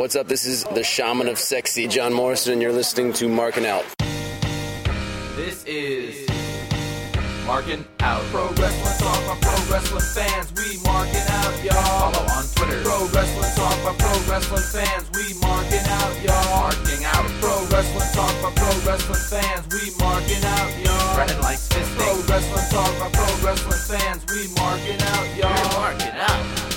What's up? This is the Shaman of Sexy, John Morrison, and you're listening to Marking Out. This is Marking Out. Pro Wrestling Talk by Pro Wrestling fans. We marking out, y'all. Follow on Twitter. Pro Wrestling Talk by Pro Wrestling fans. We marking out, y'all. Marking out. Pro Wrestling Talk by Pro Wrestling fans. We marking out, y'all. Brennan likes fisting. Pro Wrestling Talk by Pro Wrestling fans. We marking out, y'all. We're marking out.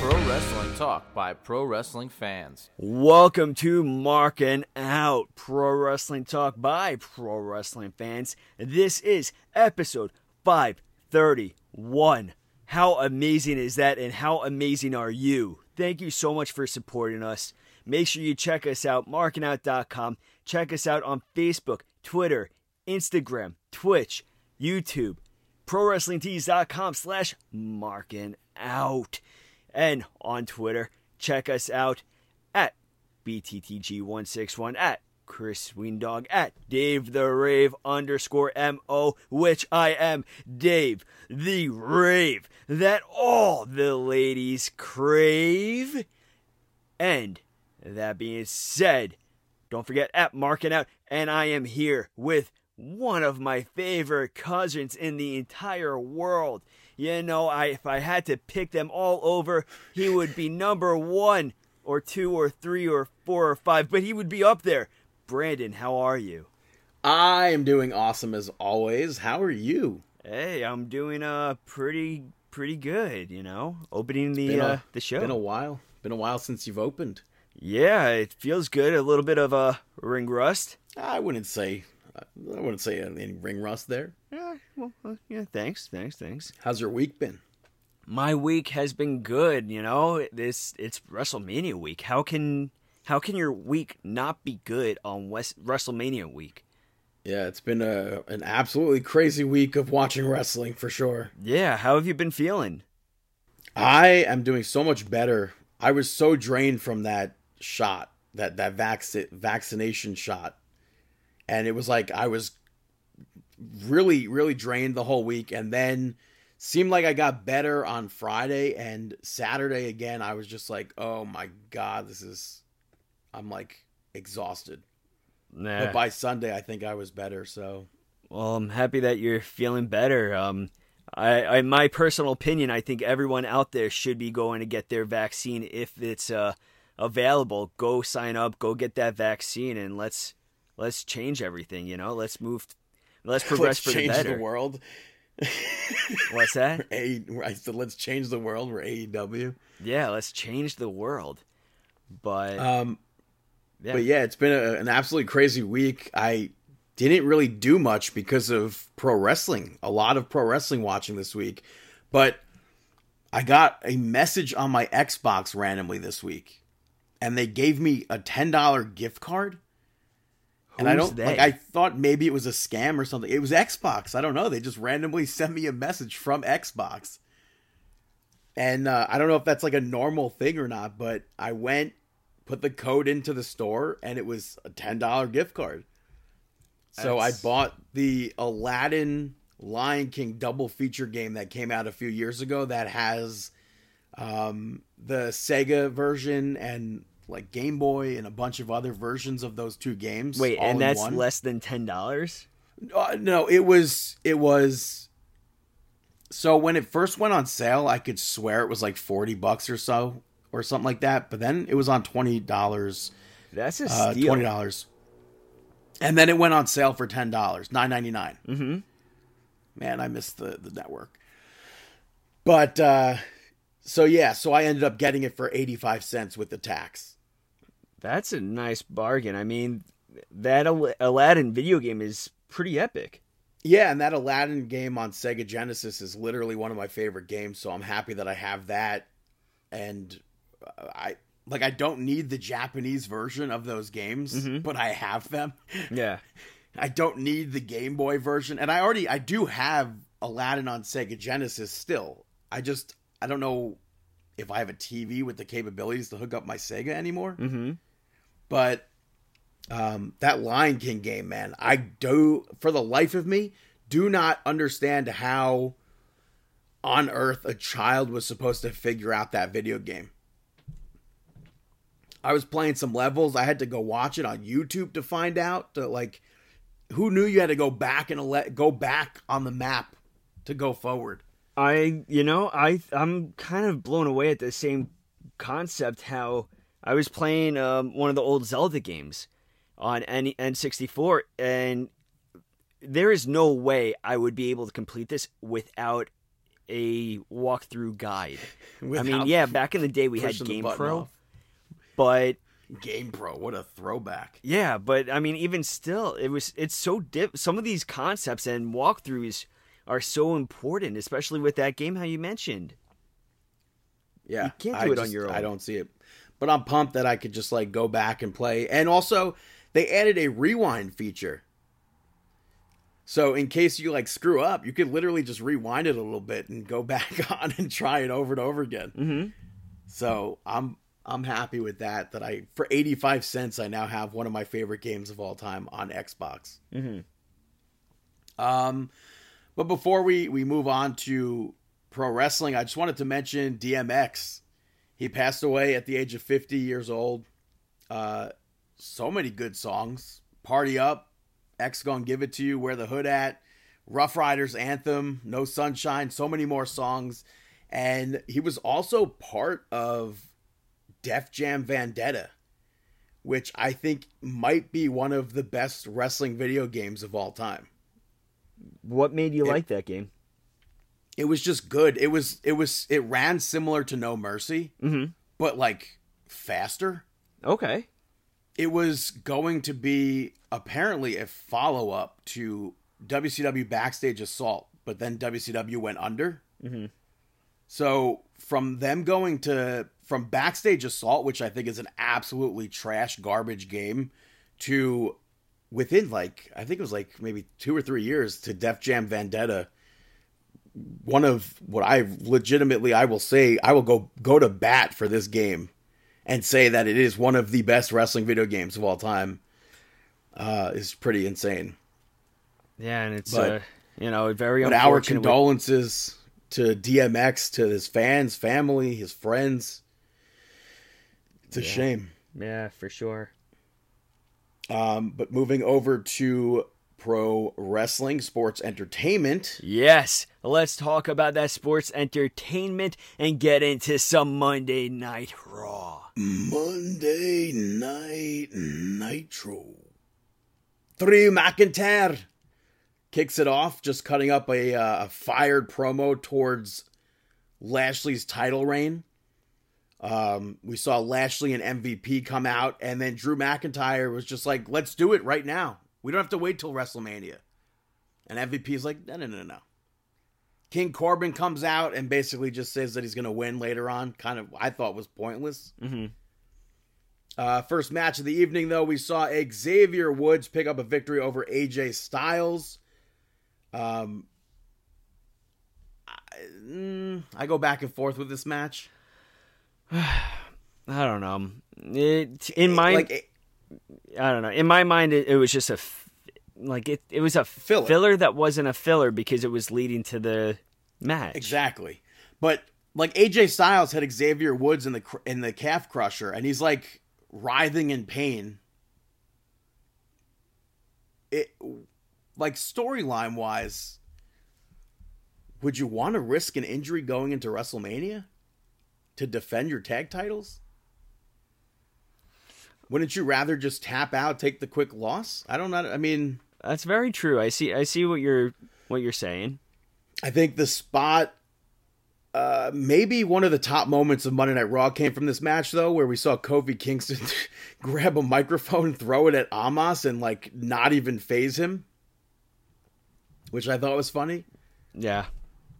Pro Wrestling Talk by Pro Wrestling fans. Welcome to Marking Out Pro Wrestling Talk by Pro Wrestling fans. This is episode 531. How amazing is that, and how amazing are you? Thank you so much for supporting us. Make sure you check us out, markingout.com. Check us out on Facebook, Twitter, Instagram, Twitch, YouTube, ProWrestlingTees.com slash marking out. And on Twitter, check us out at BTTG161 at Chris Weendog at Dave the Rave underscore MO, which I am Dave the Rave that all the ladies crave. And that being said, don't forget at Marking Out, and I am here with one of my favorite cousins in the entire world. You know, I if I had to pick them all over, he would be number one or two or three or four or five, but he would be up there. Brandon, how are you? I am doing awesome as always. How are you? Hey, I'm doing uh pretty pretty good, you know. Opening the a- uh, the show. Been a while. Been a while since you've opened. yeah, it feels good. A little bit of a uh, ring rust. I wouldn't say. I wouldn't say any ring rust there. Yeah, well, uh, yeah, thanks, thanks, thanks. How's your week been? My week has been good, you know. This it's WrestleMania week. How can how can your week not be good on West WrestleMania week? Yeah, it's been a an absolutely crazy week of watching wrestling for sure. Yeah, how have you been feeling? I am doing so much better. I was so drained from that shot, that that vac- vaccination shot, and it was like I was really really drained the whole week, and then seemed like I got better on Friday and Saturday again. I was just like, oh my god, this is. I'm like exhausted. Nah. But by Sunday, I think I was better. So Well, I'm happy that you're feeling better. Um, I, I, my personal opinion, I think everyone out there should be going to get their vaccine if it's uh, available. Go sign up, go get that vaccine, and let's let's change everything. You know, let's move, let's progress let's for the change better. the world. What's that? A, I said, let's change the world. We're AEW. Yeah, let's change the world. But Um, yeah, But yeah, it's been a, an absolutely crazy week. I didn't really do much because of pro wrestling. A lot of pro wrestling watching this week. But I got a message on my Xbox randomly this week. And they gave me a $10 gift card. And I don't they? like I thought maybe it was a scam or something. It was Xbox. I don't know. They just randomly sent me a message from Xbox. And uh, I don't know if that's like a normal thing or not, but I went, put the code into the store, and it was a ten dollar gift card. So That's- I bought the Aladdin Lion King double feature game that came out a few years ago that has um, the Sega version and like Game Boy and a bunch of other versions of those two games. wait, and that's one. less than ten dollars. Uh, no, it was it was. So when it first went on sale, I could swear it was like forty bucks or so, or something like that. But then it was on twenty dollars, That's a uh, steal. twenty dollars, and then it went on sale for ten dollars, nine ninety nine. Mm-hmm. Man, I missed the the network. But uh, so yeah, so I ended up getting it for eighty five cents with the tax. That's a nice bargain. I mean, that Aladdin video game is pretty epic. Yeah, and that Aladdin game on Sega Genesis is literally one of my favorite games, so I'm happy that I have that. And uh, I like I don't need the Japanese version of those games, Mhm. but I have them. Yeah. I don't need the Game Boy version, and I already I do have Aladdin on Sega Genesis still. I just I don't know if I have a TV with the capabilities to hook up my Sega anymore. Mm-hmm. But um, that Lion King game, man, I do for the life of me do not understand how on earth a child was supposed to figure out that video game. I was playing some levels. I had to go watch it on YouTube to find out. To, like, who knew you had to go back and let go back on the map to go forward? I, you know, I I'm kind of blown away at the same concept. How I was playing um, one of the old Zelda games on N- N64, and there is no way I would be able to complete this without a walkthrough guide. I mean, yeah, back in the day we had Game Pro, off. but Game Pro, what a throwback! Yeah, but I mean, even still, it was it's so diff. Some of these concepts and walkthroughs are so important, especially with that game how you mentioned. Yeah, You can't I do it on your own. I don't see it, but I'm pumped that I could just like go back and play. And also, they added a rewind feature. So in case you like screw up, you could literally just rewind it a little bit and go back on and try it over and over again. Mm-hmm. So I'm I'm happy with that. That I for 85 cents I now have one of my favorite games of all time on Xbox. Mm-hmm. Um, but before we we move on to pro wrestling, I just wanted to mention DMX. He passed away at the age of 50 years old. Uh, so many good songs. Party Up, X Gonna Give It To You, Where the Hood At, Ruff Ryders Anthem, No Sunshine, so many more songs. And he was also part of Def Jam Vendetta, which I think might be one of the best wrestling video games of all time. What made you It- like that game? It was just good. It was it was it ran similar to No Mercy, Mm-hmm. but like faster. Okay. It was going to be apparently a follow up to WCW Backstage Assault, but then WCW went under. Mhm. So from them going to from Backstage Assault, which I think is an absolutely trash garbage game, to within like I think it was like maybe two or three years to Def Jam Vendetta. One of what I legitimately I will say I will go go to bat for this game and say that it is one of the best wrestling video games of all time uh, is pretty insane. Yeah, and it's But- uh, you know very But our condolences to DMX, to his fans, family, his friends. It's a shame. yeah, for sure. Um, but moving over to pro wrestling, sports entertainment. Yes, let's talk about that sports entertainment and get into some Monday Night Raw. Monday Night Nitro. Drew McIntyre kicks it off, just cutting up a, uh, a fired promo towards Lashley's title reign. Um, we saw Lashley and MVP come out, and then Drew McIntyre was just like, let's do it right now. We don't have to wait till WrestleMania. And MVP is like, no, no, no, no. King Corbin comes out and basically just says that he's going to win later on. Kind of, I thought was pointless. Mm-hmm. Uh, first match of the evening, though, we saw Xavier Woods pick up a victory over AJ Styles. Um, I, mm, I go back and forth with this match. I don't know. It, in my like it- I don't know. In my mind, it, it was just a f- like it. It was a Filler. filler that wasn't a filler because it was leading to the match. exactly, but like AJ Styles had Xavier Woods in the in the calf crusher, and he's like writhing in pain. It like storyline wise, would you want to risk an injury going into WrestleMania to defend your tag titles? Wouldn't you rather just tap out, take the quick loss? I don't know. I mean, That's very true. I see. I see what you're what you're saying. I think the spot, uh, maybe one of the top moments of Monday Night Raw came from this match, though, where we saw Kofi Kingston grab a microphone, throw it at Amos, and like not even phase him, which I thought was funny. Yeah.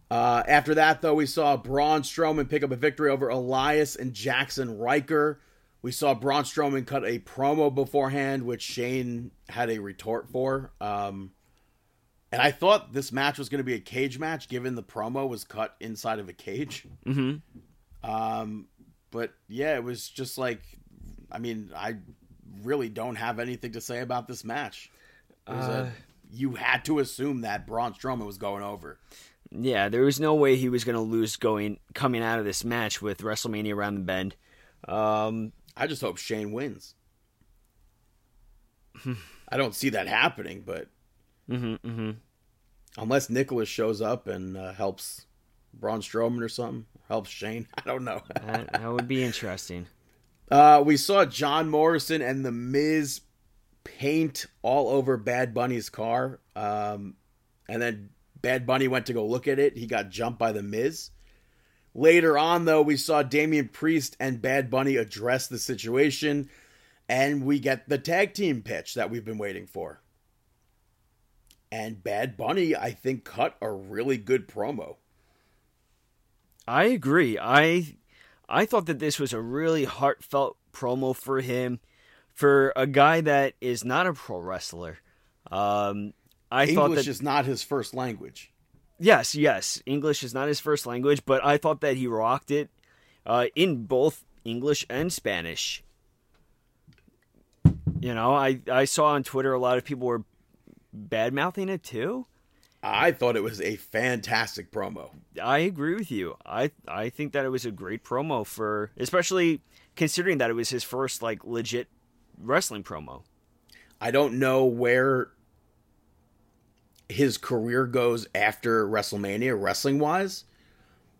Uh, after that, though, we saw Braun Strowman pick up a victory over Elias and Jaxson Ryker. We saw Braun Strowman cut a promo beforehand, which Shane had a retort for. Um, and I thought this match was going to be a cage match, given the promo was cut inside of a cage. Mm-hmm. Um, but yeah, it was just like, I mean, I really don't have anything to say about this match. Uh, a, you had to assume that Braun Strowman was going over. Yeah. There was no way he was going to lose going coming out of this match with WrestleMania around the bend. Um, I just hope Shane wins. I don't see that happening, but Mm-hmm, mm-hmm. unless Nicholas shows up and uh, helps Braun Strowman or something, helps Shane. I don't know. That, that would be interesting. Uh, we saw John Morrison and The Miz paint all over Bad Bunny's car. Um, and then Bad Bunny went to go look at it. He got jumped by The Miz. Later on, though, we saw Damian Priest and Bad Bunny address the situation. And we get the tag team pitch that we've been waiting for. And Bad Bunny, I think, cut a really good promo. I agree. I I thought that this was a really heartfelt promo for him, for a guy that is not a pro wrestler. Um, I thought English that is not his first language. Yes, yes, English is not his first language, but I thought that he rocked it uh, in both English and Spanish. You know, I I saw on Twitter a lot of people were bad mouthing it too. I thought it was a fantastic promo. I agree with you. I I think that it was a great promo for, especially considering that it was his first like legit wrestling promo. I don't know where his career goes after WrestleMania, wrestling wise,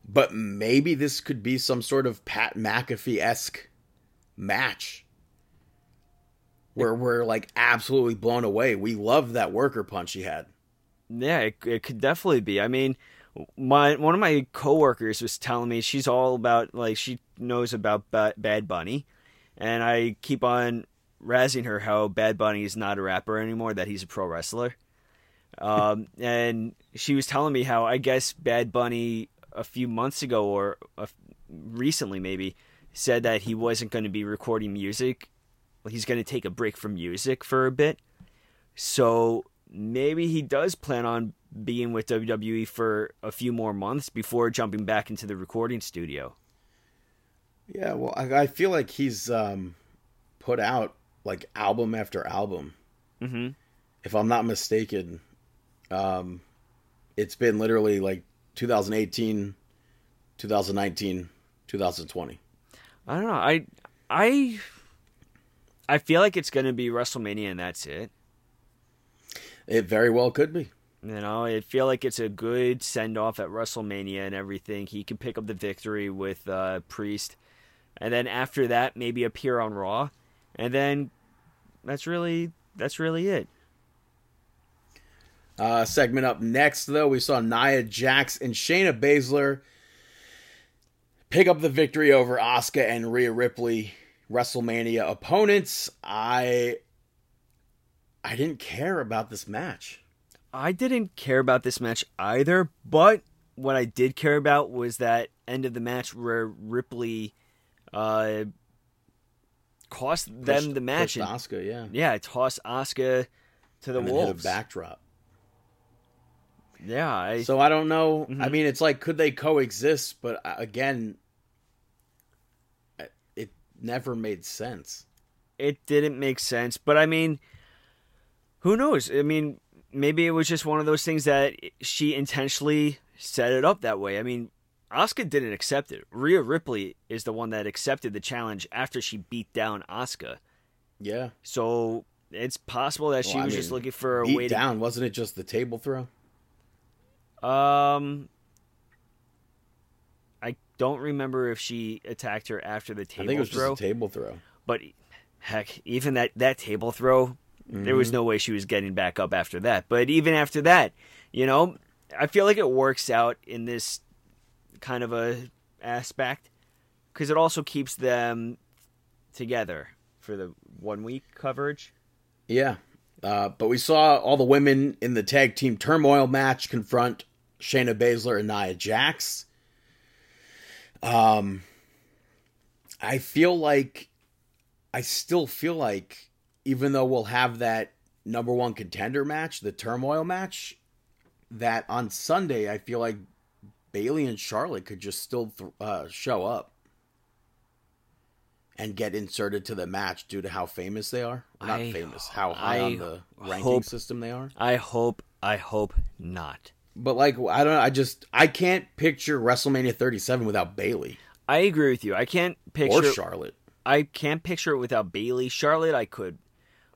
but maybe this could be some sort of Pat McAfee esque match where we're like absolutely blown away. We love that worker punch he had. Yeah, it, it could definitely be. I mean, my one of my coworkers was telling me she's all about like she knows about ba- Bad Bunny, and I keep on razzing her how Bad Bunny is not a rapper anymore; that he's a pro wrestler. Um, and she was telling me how I guess Bad Bunny a few months ago or uh, recently maybe said that he wasn't going to be recording music. He's going to take a break from music for a bit. So maybe he does plan on being with WWE for a few more months before jumping back into the recording studio. Yeah, well, I, I feel like he's um, put out like album after album. Mm-hmm. If I'm not mistaken, um, it's been literally like 2018, 2019, 2020. I don't know. I I I feel like it's going to be WrestleMania and that's it. It very well could be. You know, I feel like it's a good send off at WrestleMania and everything. He can pick up the victory with uh, Priest, and then after that, maybe appear on Raw, and then that's really that's really it. Uh, segment up next, though, we saw Nia Jax and Shayna Baszler pick up the victory over Asuka and Rhea Ripley, WrestleMania opponents. I I didn't care about this match. I didn't care about this match either, but what I did care about was that end of the match where Ripley uh, cost them the match. pushed and- Asuka, yeah, yeah, it tossed Asuka to the and then hit a wolves. backdrop. Yeah, I, So I don't know. I Mhm. mean, it's like could they coexist? But uh, again, it never made sense. it didn't make sense. But I mean, who knows? I mean, maybe it was just one of those things that she intentionally set it up that way. I mean, Asuka didn't accept it. Rhea Ripley is the one that accepted the challenge after she beat down Asuka. Yeah, So it's possible that she Well, I was just looking for a way to. down. Wasn't it just the table throw? Um, I don't remember if she attacked her after the table I think it was throw. just a table throw. But heck, even that that table throw, there Mm-hmm. was no way she was getting back up after that. But even after that, you know, I feel like it works out in this kind of a aspect because it also keeps them together for the one week coverage. Yeah. Uh, but we saw all the women in the tag team turmoil match confront Shayna Baszler and Nia Jax. Um, I feel like, I still feel like, even though we'll have that number one contender match, the turmoil match, that on Sunday, I feel like Bayley and Charlotte could just still th- uh, show up and get inserted to the match due to how famous they are. Not I- famous, how high I on the ranking hope- system they are. I hope, I hope not. But like, I don't. I just I can't picture WrestleMania 37 without Bayley I agree with you. I can't or picture Charlotte. I can't picture it without Bayley. Charlotte, I could,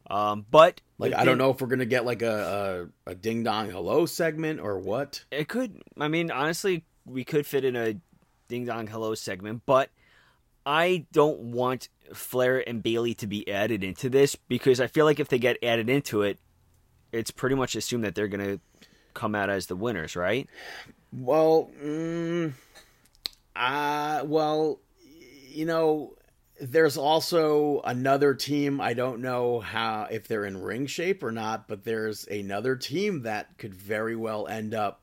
um, but Like I don't know if we're gonna get like a a, a ding dong hello segment or what. It could. I mean, honestly, we could fit in a ding dong hello segment, but I don't want Flair and Bayley to be added into this because I feel like if they get added into it, it's pretty much assumed that they're gonna come out as the winners, right? Well, mm, uh, well, you know, there's also another team. I don't know how if they're in ring shape or not, but there's another team that could very well end up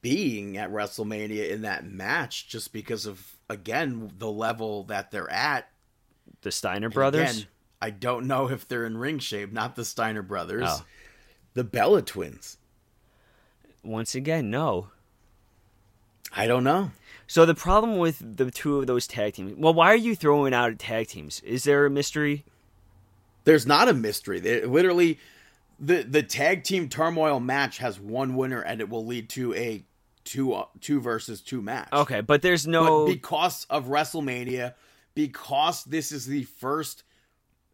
being at WrestleMania in that match just because of again the level that they're at. The Steiner brothers. Again, I don't know if they're in ring shape. Not the Steiner brothers, Oh. The Bella twins. Once again, no. I don't know. So the problem with the two of those tag teams. Well, why are you throwing out tag teams? Is there a mystery? There's not a mystery. They, literally, the the tag team turmoil match has one winner, and it will lead to a two two versus two match. Okay, but there's but no. because of WrestleMania, because this is the first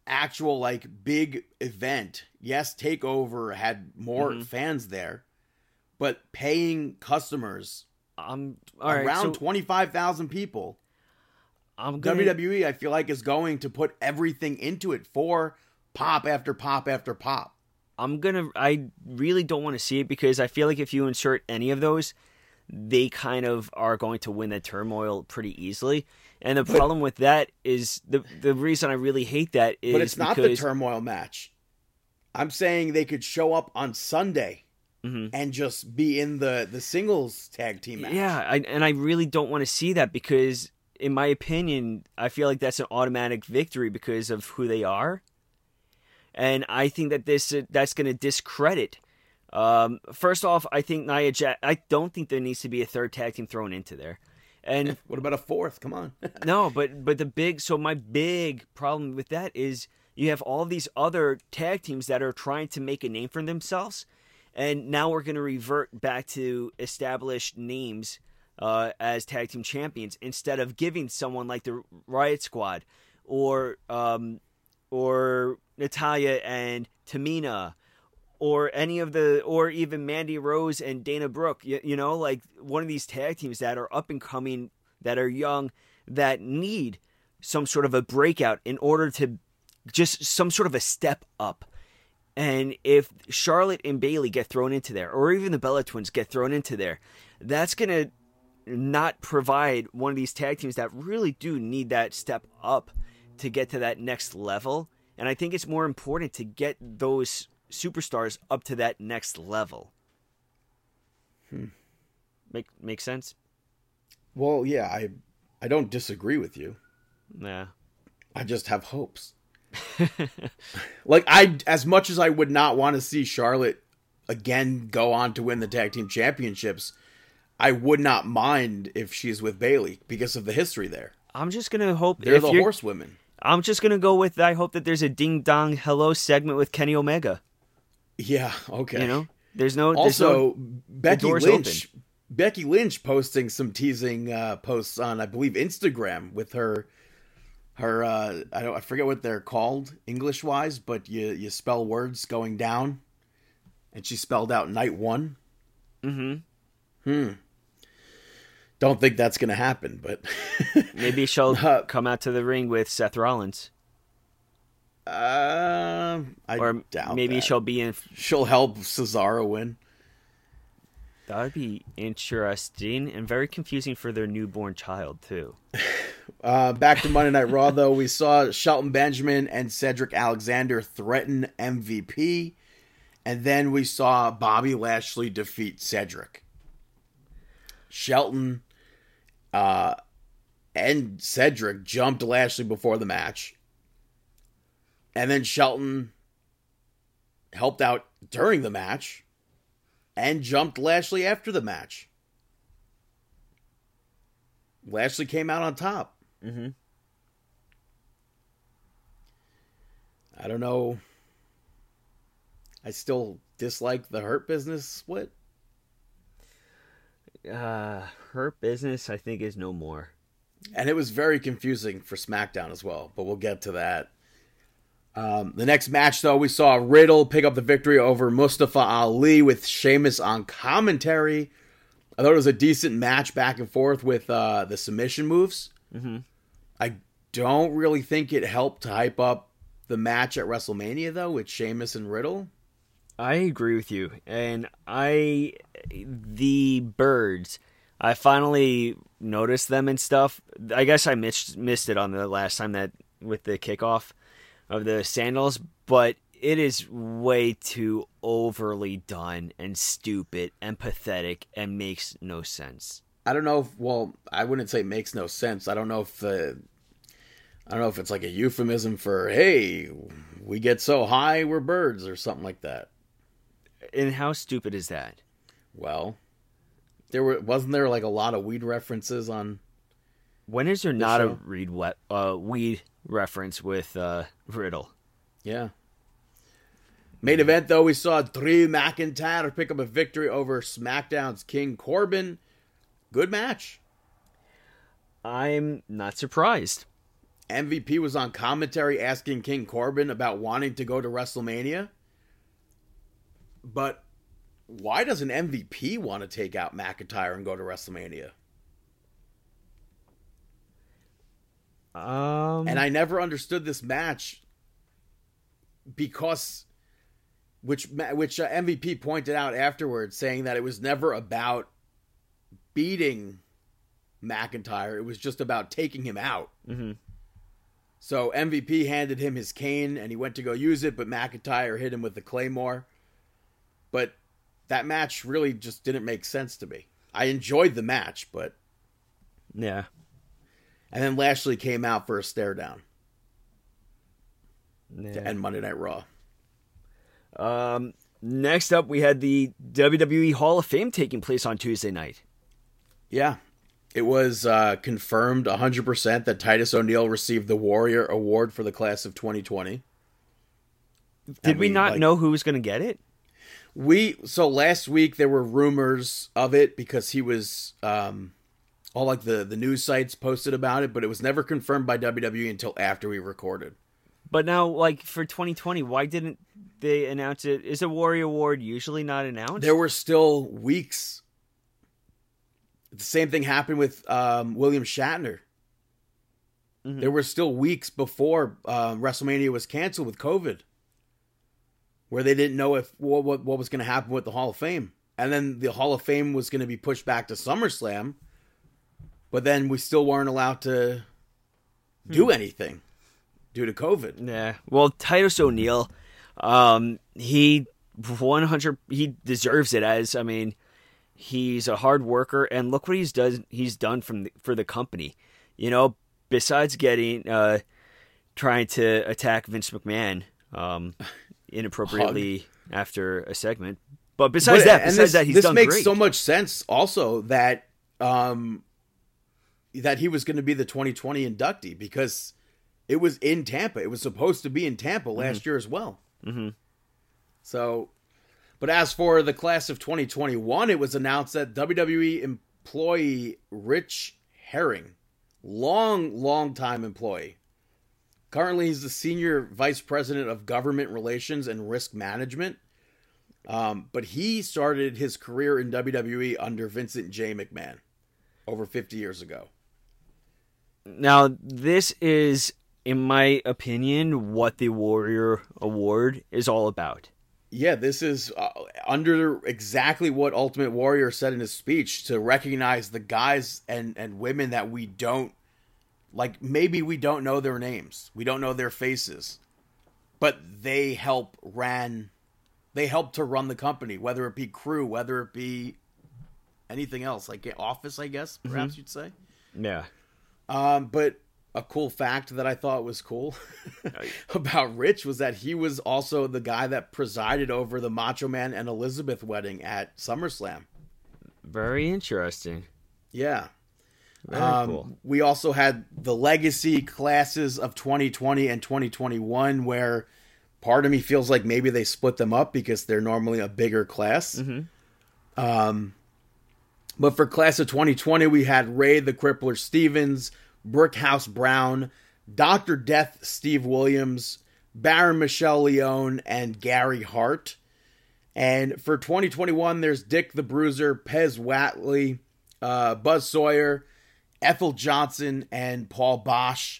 actual like big event. Yes, Takeover had more Mm-hmm. fans there, but paying customers I'm all right. around so twenty five thousand people. I'm gonna. WWE, I feel like, is going to put everything into it for pop after pop after pop. I'm gonna. I really don't want to see it because I feel like if you insert any of those, they kind of are going to win the turmoil pretty easily. And the problem with that is the the reason I really hate that is But it's not the turmoil match. I'm saying they could show up on Sunday Mhm. and just be in the the singles tag team match. yeah, I, and I really don't want to see that because, in my opinion, I feel like that's an automatic victory because of who they are, and I think that this that's going to discredit. Um, first off, I think Nia Jax. I don't think there needs to be a third tag team thrown into there, and What about a fourth? Come on. no, but but the big so my big problem with that is you have all these other tag teams that are trying to make a name for themselves, and now we're going to revert back to established names uh, as tag team champions instead of giving someone like the Riot Squad or um, or Natalya and Tamina or any of the or even Mandy Rose and Dana Brooke you, you know like one of these tag teams that are up and coming that are young that need some sort of a breakout in order to just some sort of a step up and if Charlotte and Bayley get thrown into there or even the Bella twins get thrown into there that's going to not provide one of these tag teams that really do need that step up to get to that next level and I think it's more important to get those superstars up to that next level. Hmm. Make make sense? well, yeah, I I don't disagree with you. Yeah. I just have hopes. like I as much as I would not want to see Charlotte again go on to win the tag team championships, I would not mind if she's with Bayley because of the history there. I'm just gonna hope They're the horsewomen. I'm just gonna go with I hope that there's a ding dong hello segment with Kenny Omega. Yeah, okay. You know? There's no there's also no Becky Lynch Becky Lynch posting some teasing uh, posts on I believe Instagram with her her uh, I don't I forget what they're called English wise, but you you spell words going down, and she spelled out night one. mm-hmm. Hmm. Don't think that's gonna happen, but maybe she'll Uh, come out to the ring with Seth Rollins. uh, I Or doubt maybe that. she'll be in she'll help Cesaro win. that would be interesting and very confusing for their newborn child too. Uh, back to Monday Night Raw, though, we saw Shelton Benjamin and Cedric Alexander threaten MVP, and then we saw Bobby Lashley defeat Cedric. Shelton uh, and Cedric jumped Lashley before the match, and then Shelton helped out during the match and jumped Lashley after the match. Lashley came out on top. Mm-hmm. I don't know. I still dislike the Hurt Business split. Uh, Hurt Business I think is no more. and it was very confusing for SmackDown as well. But we'll get to that. Um, the next match, though, we saw Riddle pick up the victory over Mustafa Ali with Sheamus on commentary. I thought it was a decent match back and forth with uh, the submission moves. Mm-hmm. I don't really think it helped to hype up the match at WrestleMania, though, with Sheamus and Riddle. I agree with you, and I the birds. I finally noticed them and stuff. I guess I missed missed it on the last time that with the kickoff of the sandals, but it is way too overly done and stupid and pathetic and makes no sense. I don't know if well, I wouldn't say makes no sense. I don't know if the I don't know if it's like a euphemism for hey, we get so high we're birds or something like that. And how stupid is that? Well, there were wasn't there like a lot of weed references on When is there not a read uh, weed reference with uh, Riddle? Yeah. Main event though, we saw Drew McIntyre pick up a victory over SmackDown's King Corbin. Good match. I'm not surprised. MVP was on commentary asking King Corbin about wanting to go to WrestleMania. But why doesn't MVP want to take out McIntyre and go to WrestleMania? Um, And I never understood this match because which which uh, MVP pointed out afterwards saying that it was never about beating McIntyre, it was just about taking him out. Mhm. So MVP handed him his cane and he went to go use it, but McIntyre hit him with the claymore. But that match really just didn't make sense to me. I enjoyed the match, but yeah. and then Lashley came out for a stare down yeah. to end Monday Night Raw. Um, next up, we had the WWE Hall of Fame taking place on Tuesday night. Yeah. It was uh, confirmed 100% that Titus O'Neil received the Warrior Award for the class of 2020. Did And we, we, not like- know who was going to get it? We so last week there were rumors of it because he was um all like the the news sites posted about it, but it was never confirmed by WWE until after we recorded. But now, like for 2020, why didn't they announce it? Is a Warrior Award usually not announced? There were still weeks. The same thing happened with um, William Shatner. There were still weeks before uh, WrestleMania was canceled with COVID, where they didn't know if what what, what was going to happen with the Hall of Fame, and then the Hall of Fame was going to be pushed back to SummerSlam, but then we still weren't allowed to do anything due to COVID. Yeah. Well, Titus O'Neil, um, he 100 he deserves it as I mean, he's a hard worker and look what he's done. he's done from the, for the company. You know, besides getting uh trying to attack Vince McMahon um inappropriately after a segment. But besides But- that, besides this, that he's this done makes great. so much sense. Also, that um, that he was going to be the 2020 inductee because it was in Tampa. It was supposed to be in Tampa last year as well. Mm-hmm. So, but as for the class of 2021, it was announced that WWE employee Rich Hering, long, long time employee. Currently, he's the senior vice president of government relations and risk management. Um, but he started his career in WWE under Vincent J. McMahon over 50 years ago. Now, this is, in my opinion, what the Warrior Award is all about. Yeah, this is uh, under exactly what Ultimate Warrior said in his speech to recognize the guys and, and women that we don't like. Maybe we don't know their names, we don't know their faces, but they help ran, they help to run the company, whether it be crew, whether it be anything else, like office, I guess, perhaps you'd say. Yeah. Um, but a cool fact that I thought was cool about Rich was that he was also the guy that presided over the Macho Man and Elizabeth wedding at SummerSlam. Very interesting. Yeah. Very Um, cool. We also had the legacy classes of 2020 and 2021, where part of me feels like maybe they split them up because they're normally a bigger class. Um, but for class of 2020, we had Ray the Crippler Stevens, Brickhouse Brown, Dr. Death Steve Williams, Baron Michele Leone, and Gary Hart. And for 2021, there's Dick the Bruiser, Pez Whatley, uh, Buzz Sawyer, Ethel Johnson, and Paul Boesch.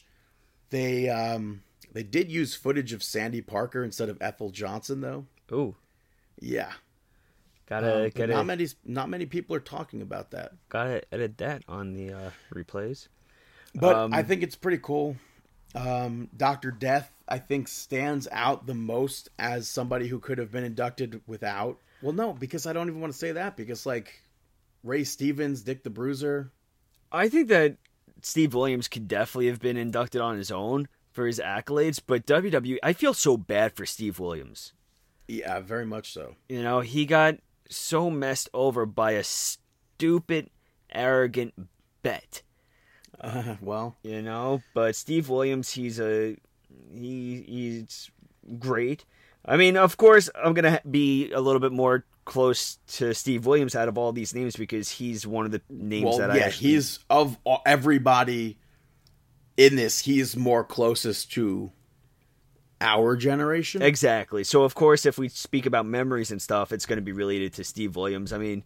They um, they did use footage of Sandy Parker instead of Ethel Johnson, though. Ooh, Yeah, gotta Um, gotta not many not many people are talking about that. gotta edit that on the uh, replays. But Um, I think it's pretty cool. Um, Doctor Death, I think, stands out the most as somebody who could have been inducted without. Well, no, because I don't even want to say that because like Ray Stevens, Dick the Bruiser. I think that Steve Williams could definitely have been inducted on his own for his accolades, but WWE, I feel so bad for Steve Williams. Yeah, very much so. You know, he got so messed over by a stupid, arrogant bet. Uh, well, You know, but Steve Williams, he's a he he's great. I mean, of course, I'm gonna be a little bit more close to Steve Williams out of all these names because he's one of the names well, that I yeah, actually he's of everybody in this, he's more closest to our generation. Exactly. So of course, if we speak about memories and stuff, it's going to be related to Steve Williams. I mean,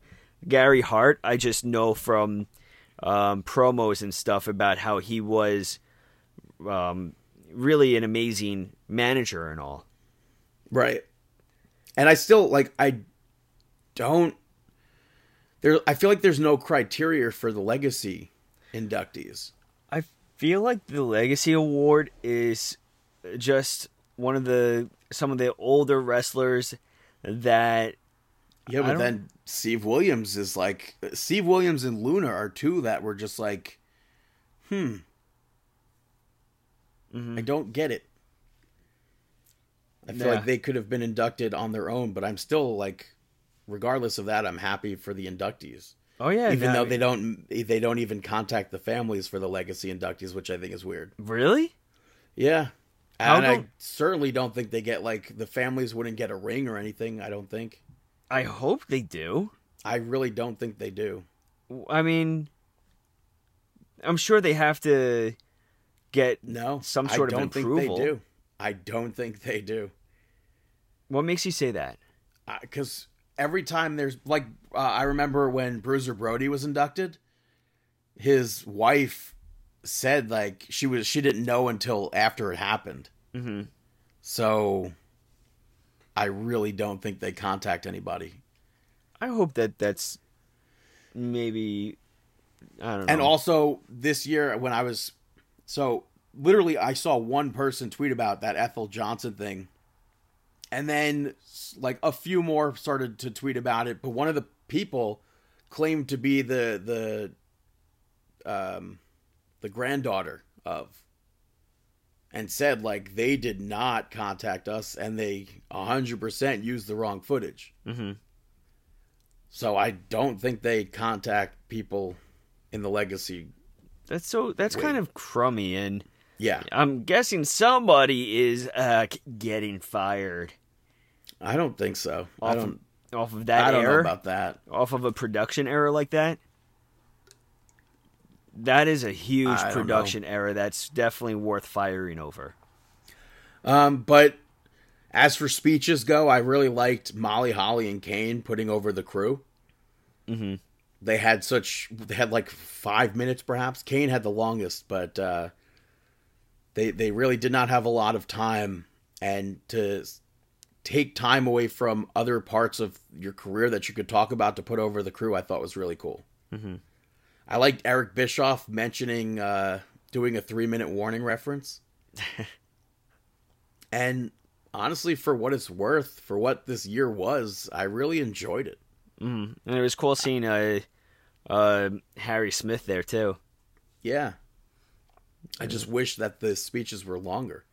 Gary Hart, I just know from um, promos and stuff about how he was um, really an amazing manager and all. Right. And I still like I don't there I feel like there's no criteria for the legacy inductees. I feel like the Legacy Award is just one of the some of the older wrestlers that Yeah, but then Steve Williams is like Steve Williams and Luna are two that were just like hmm. I don't get it. I feel Yeah. like they could have been inducted on their own, but I'm still like regardless of that, I'm happy for the inductees. oh yeah, even no, though they don't they don't even contact the families for the legacy inductees, which I think is weird. really Yeah. How and I don't- certainly don't think they get like the families wouldn't get a ring or anything. I don't think. I hope they do. I really don't think they do. I mean, I'm sure they have to get No, some sort I of don't approval. think they do. I don't think they do. What makes you say that? Because every time there's like, uh, I remember when Bruiser Brody was inducted, his wife said like she was she didn't know until after it happened. Mm-hmm. So I really don't think they contact anybody. I hope that that's maybe I don't know. And also this year when I was so literally I saw one person tweet about that Ethel Johnson thing. And then like a few more started to tweet about it, but one of the people claimed to be the the um the granddaughter of and said like they did not contact us and they 100% used the wrong footage. Mhm. So I don't think they contact people in the legacy. that's so that's kind of crummy, and Yeah, I'm guessing somebody is uh, getting fired I don't think so. I off don't. of, off of that I don't know error, about that. off of a production error like that. That is a huge I production error. That's definitely worth firing over. Um, but as for speeches go, I really liked Molly Holly and Kane putting over the crew. Mhm. They had such. They had like five minutes, perhaps. Kane had the longest, but uh, they they really did not have a lot of time, and to take time away from other parts of your career that you could talk about to put over the crew, I thought was really cool. Mhm. I liked Eric Bischoff mentioning uh, doing a three minute warning reference. and honestly, for what it's worth, for what this year was, I really enjoyed it. Mm. And it was cool seeing uh, uh, Harry Smith there too. Yeah. I just wish that the speeches were longer.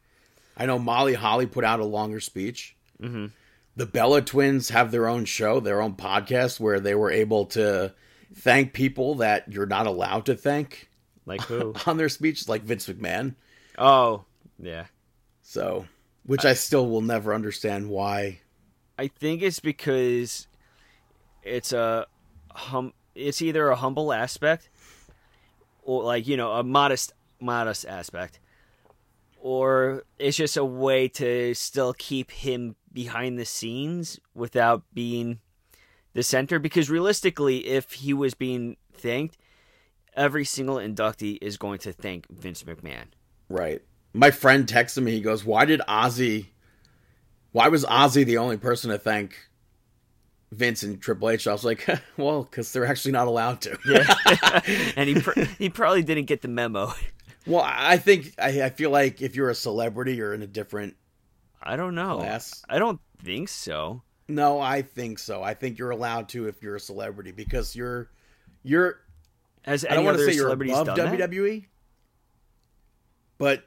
I know Molly Holly put out a longer speech. Mm-hmm. The Bella twins have their own show, their own podcast, where they were able to thank people that you're not allowed to thank Like who? on their speeches, like Vince McMahon. oh, yeah. So, which I still will never understand why. I think it's because it's a hum. It's either a humble aspect, or like you know a modest modest aspect, or it's just a way to still keep him behind the scenes without being the center. Because realistically, if he was being thanked, every single inductee is going to thank Vince McMahon. Right. My friend texted me. He goes, "Why did Ozzy? Why was Ozzy the only person to thank Vince and Triple H?" I was like, "Well, because they're actually not allowed to." Yeah, and he pr- he probably didn't get the memo. Well, I think I, I feel like if you're a celebrity, you're in a different. I don't know. Class. I don't think so. No, I think so. I think you're allowed to if you're a celebrity because you're you're. Has I any don't want to other say you're above done that? WWE, but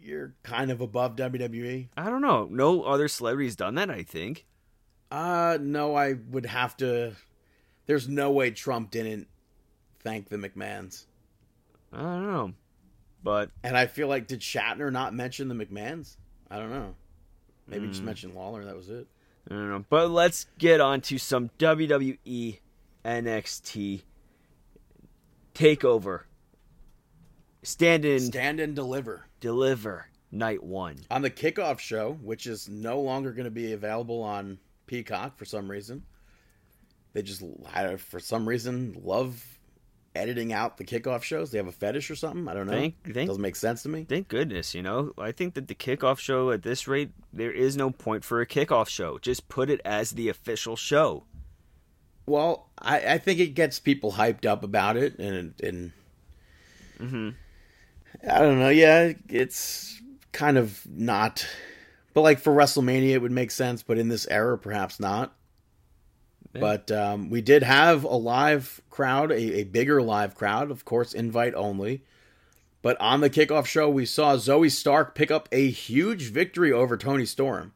you're kind of above WWE. I don't know. No other celebrities done that. I think. Uh, no, I would have to. There's no way Trump didn't thank the McMahons. I don't know, but And I feel like did Shatner not mention the McMahons? I don't know. Maybe Hmm. just mention Lawler. That was it. I don't know. But let's get on to some WWE NXT takeover. Stand in, Stand and deliver deliver, night one. on the kickoff show, which is no longer going to be available on Peacock for some reason. They just, for some reason, love editing out the kickoff shows. They have a fetish or something. I don't know. Thank- thank- Doesn't make sense to me. Thank goodness, you know. I think that the kickoff show at this rate, there is no point for a kickoff show. Just put it as the official show. Well, I, I think it gets people hyped up about it, and and mm-hmm. I don't know. Yeah, it's kind of not, but like for WrestleMania, it would make sense. But in this era, perhaps not. Yeah. But um, we did have a live crowd, a, a bigger live crowd, of course, invite only. But on the kickoff show, we saw Zoey Stark pick up a huge victory over Toni Storm.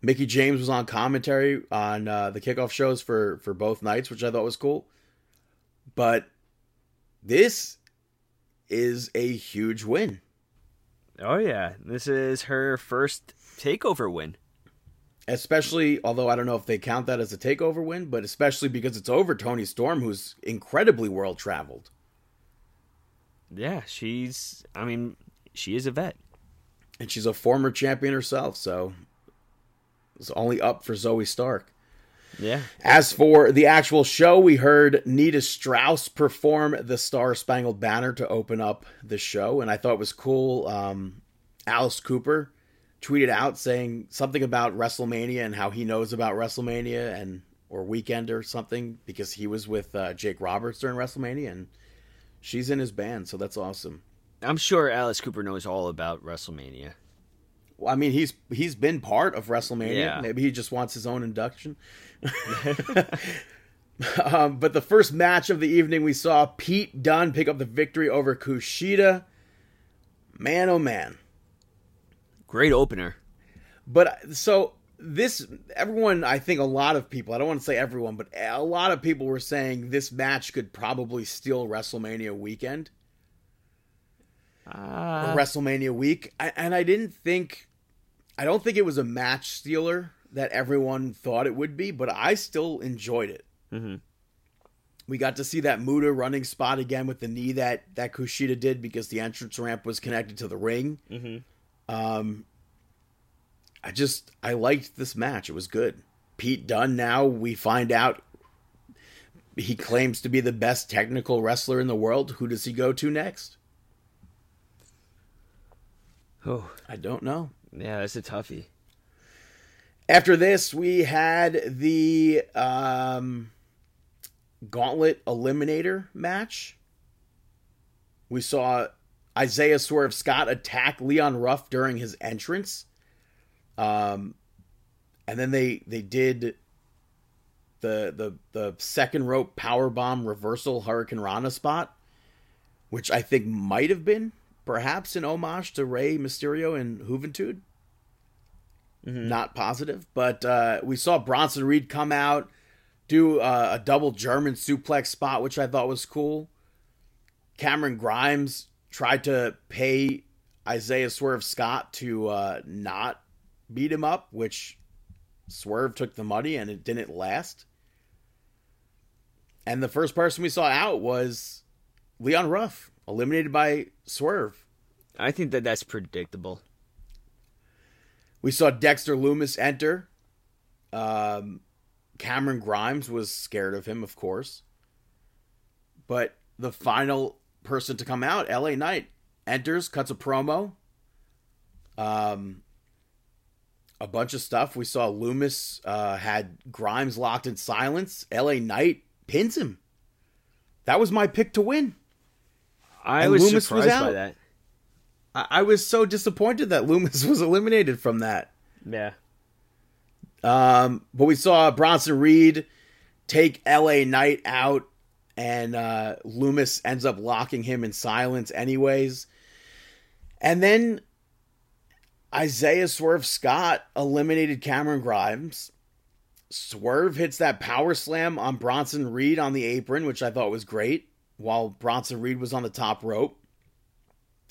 Mickie James was on commentary on uh, the kickoff shows for for both nights, which I thought was cool. But this is a huge win. Oh yeah, this is her first takeover win. Especially, although I don't know if they count that as a takeover win, but especially because it's over Toni Storm, who's incredibly world traveled. Yeah, she's. I mean, she is a vet. And she's a former champion herself, so it's only up for Zoey Stark. Yeah. As for the actual show, we heard Nita Strauss perform the Star Spangled Banner to open up the show, and I thought it was cool. Um, Alice Cooper tweeted out saying something about WrestleMania and how he knows about WrestleMania and or Weekend or something because he was with uh, Jake Roberts during WrestleMania, and she's in his band, so that's awesome. I'm sure Alice Cooper knows all about WrestleMania. Well, I mean, he's he's been part of WrestleMania. Yeah. Maybe he just wants his own induction. um, but the first match of the evening, we saw Pete Dunne pick up the victory over Kushida. Man, oh man! Great opener. But uh, so this, everyone, I think a lot of people. I don't want to say everyone, but a lot of people were saying this match could probably steal WrestleMania weekend. Uh, WrestleMania week, I, and I didn't think, I don't think it was a match stealer that everyone thought it would be, but I still enjoyed it. Mhm. We got to see that Muda running spot again with the knee that that Kushida did because the entrance ramp was connected to the ring. Mhm. Um, I just I liked this match; it was good. Pete Dunne. Now we find out he claims to be the best technical wrestler in the world. Who does he go to next? oh, I don't know. yeah, that's a toughie. After this, we had the um, Gauntlet Eliminator match. We saw Isaiah Swerve Scott attack Leon Ruff during his entrance. Um, and then they they did the the the second rope power bomb reversal hurricanrana spot, which I think might have been perhaps an homage to Rey Mysterio and Juventud not positive, but uh, we saw Bronson Reed come out, do uh, a double German suplex spot, which I thought was cool. Cameron Grimes tried to pay Isaiah Swerve Scott to uh, not beat him up, which Swerve took the money and it didn't last. And the first person we saw out was Leon Ruff. eliminated by Swerve. I think that that's predictable. We saw Dexter Lumis enter. Um, Cameron Grimes was scared of him, of course. But the final person to come out, LA Knight, enters, cuts a promo. Um, a bunch of stuff. We saw Lumis uh, had Grimes locked in silence. LA Knight pins him. That was my pick to win. I And was Lumis was surprised by that. I, I was so disappointed that Lumis was eliminated from that. Yeah. Um, but we saw Bronson Reed take LA Knight out, and uh, Lumis ends up locking him in silence, anyways. And then Isaiah Swerve Scott eliminated Cameron Grimes. Swerve hits that power slam on Bronson Reed on the apron, which I thought was great, while Bronson Reed was on the top rope.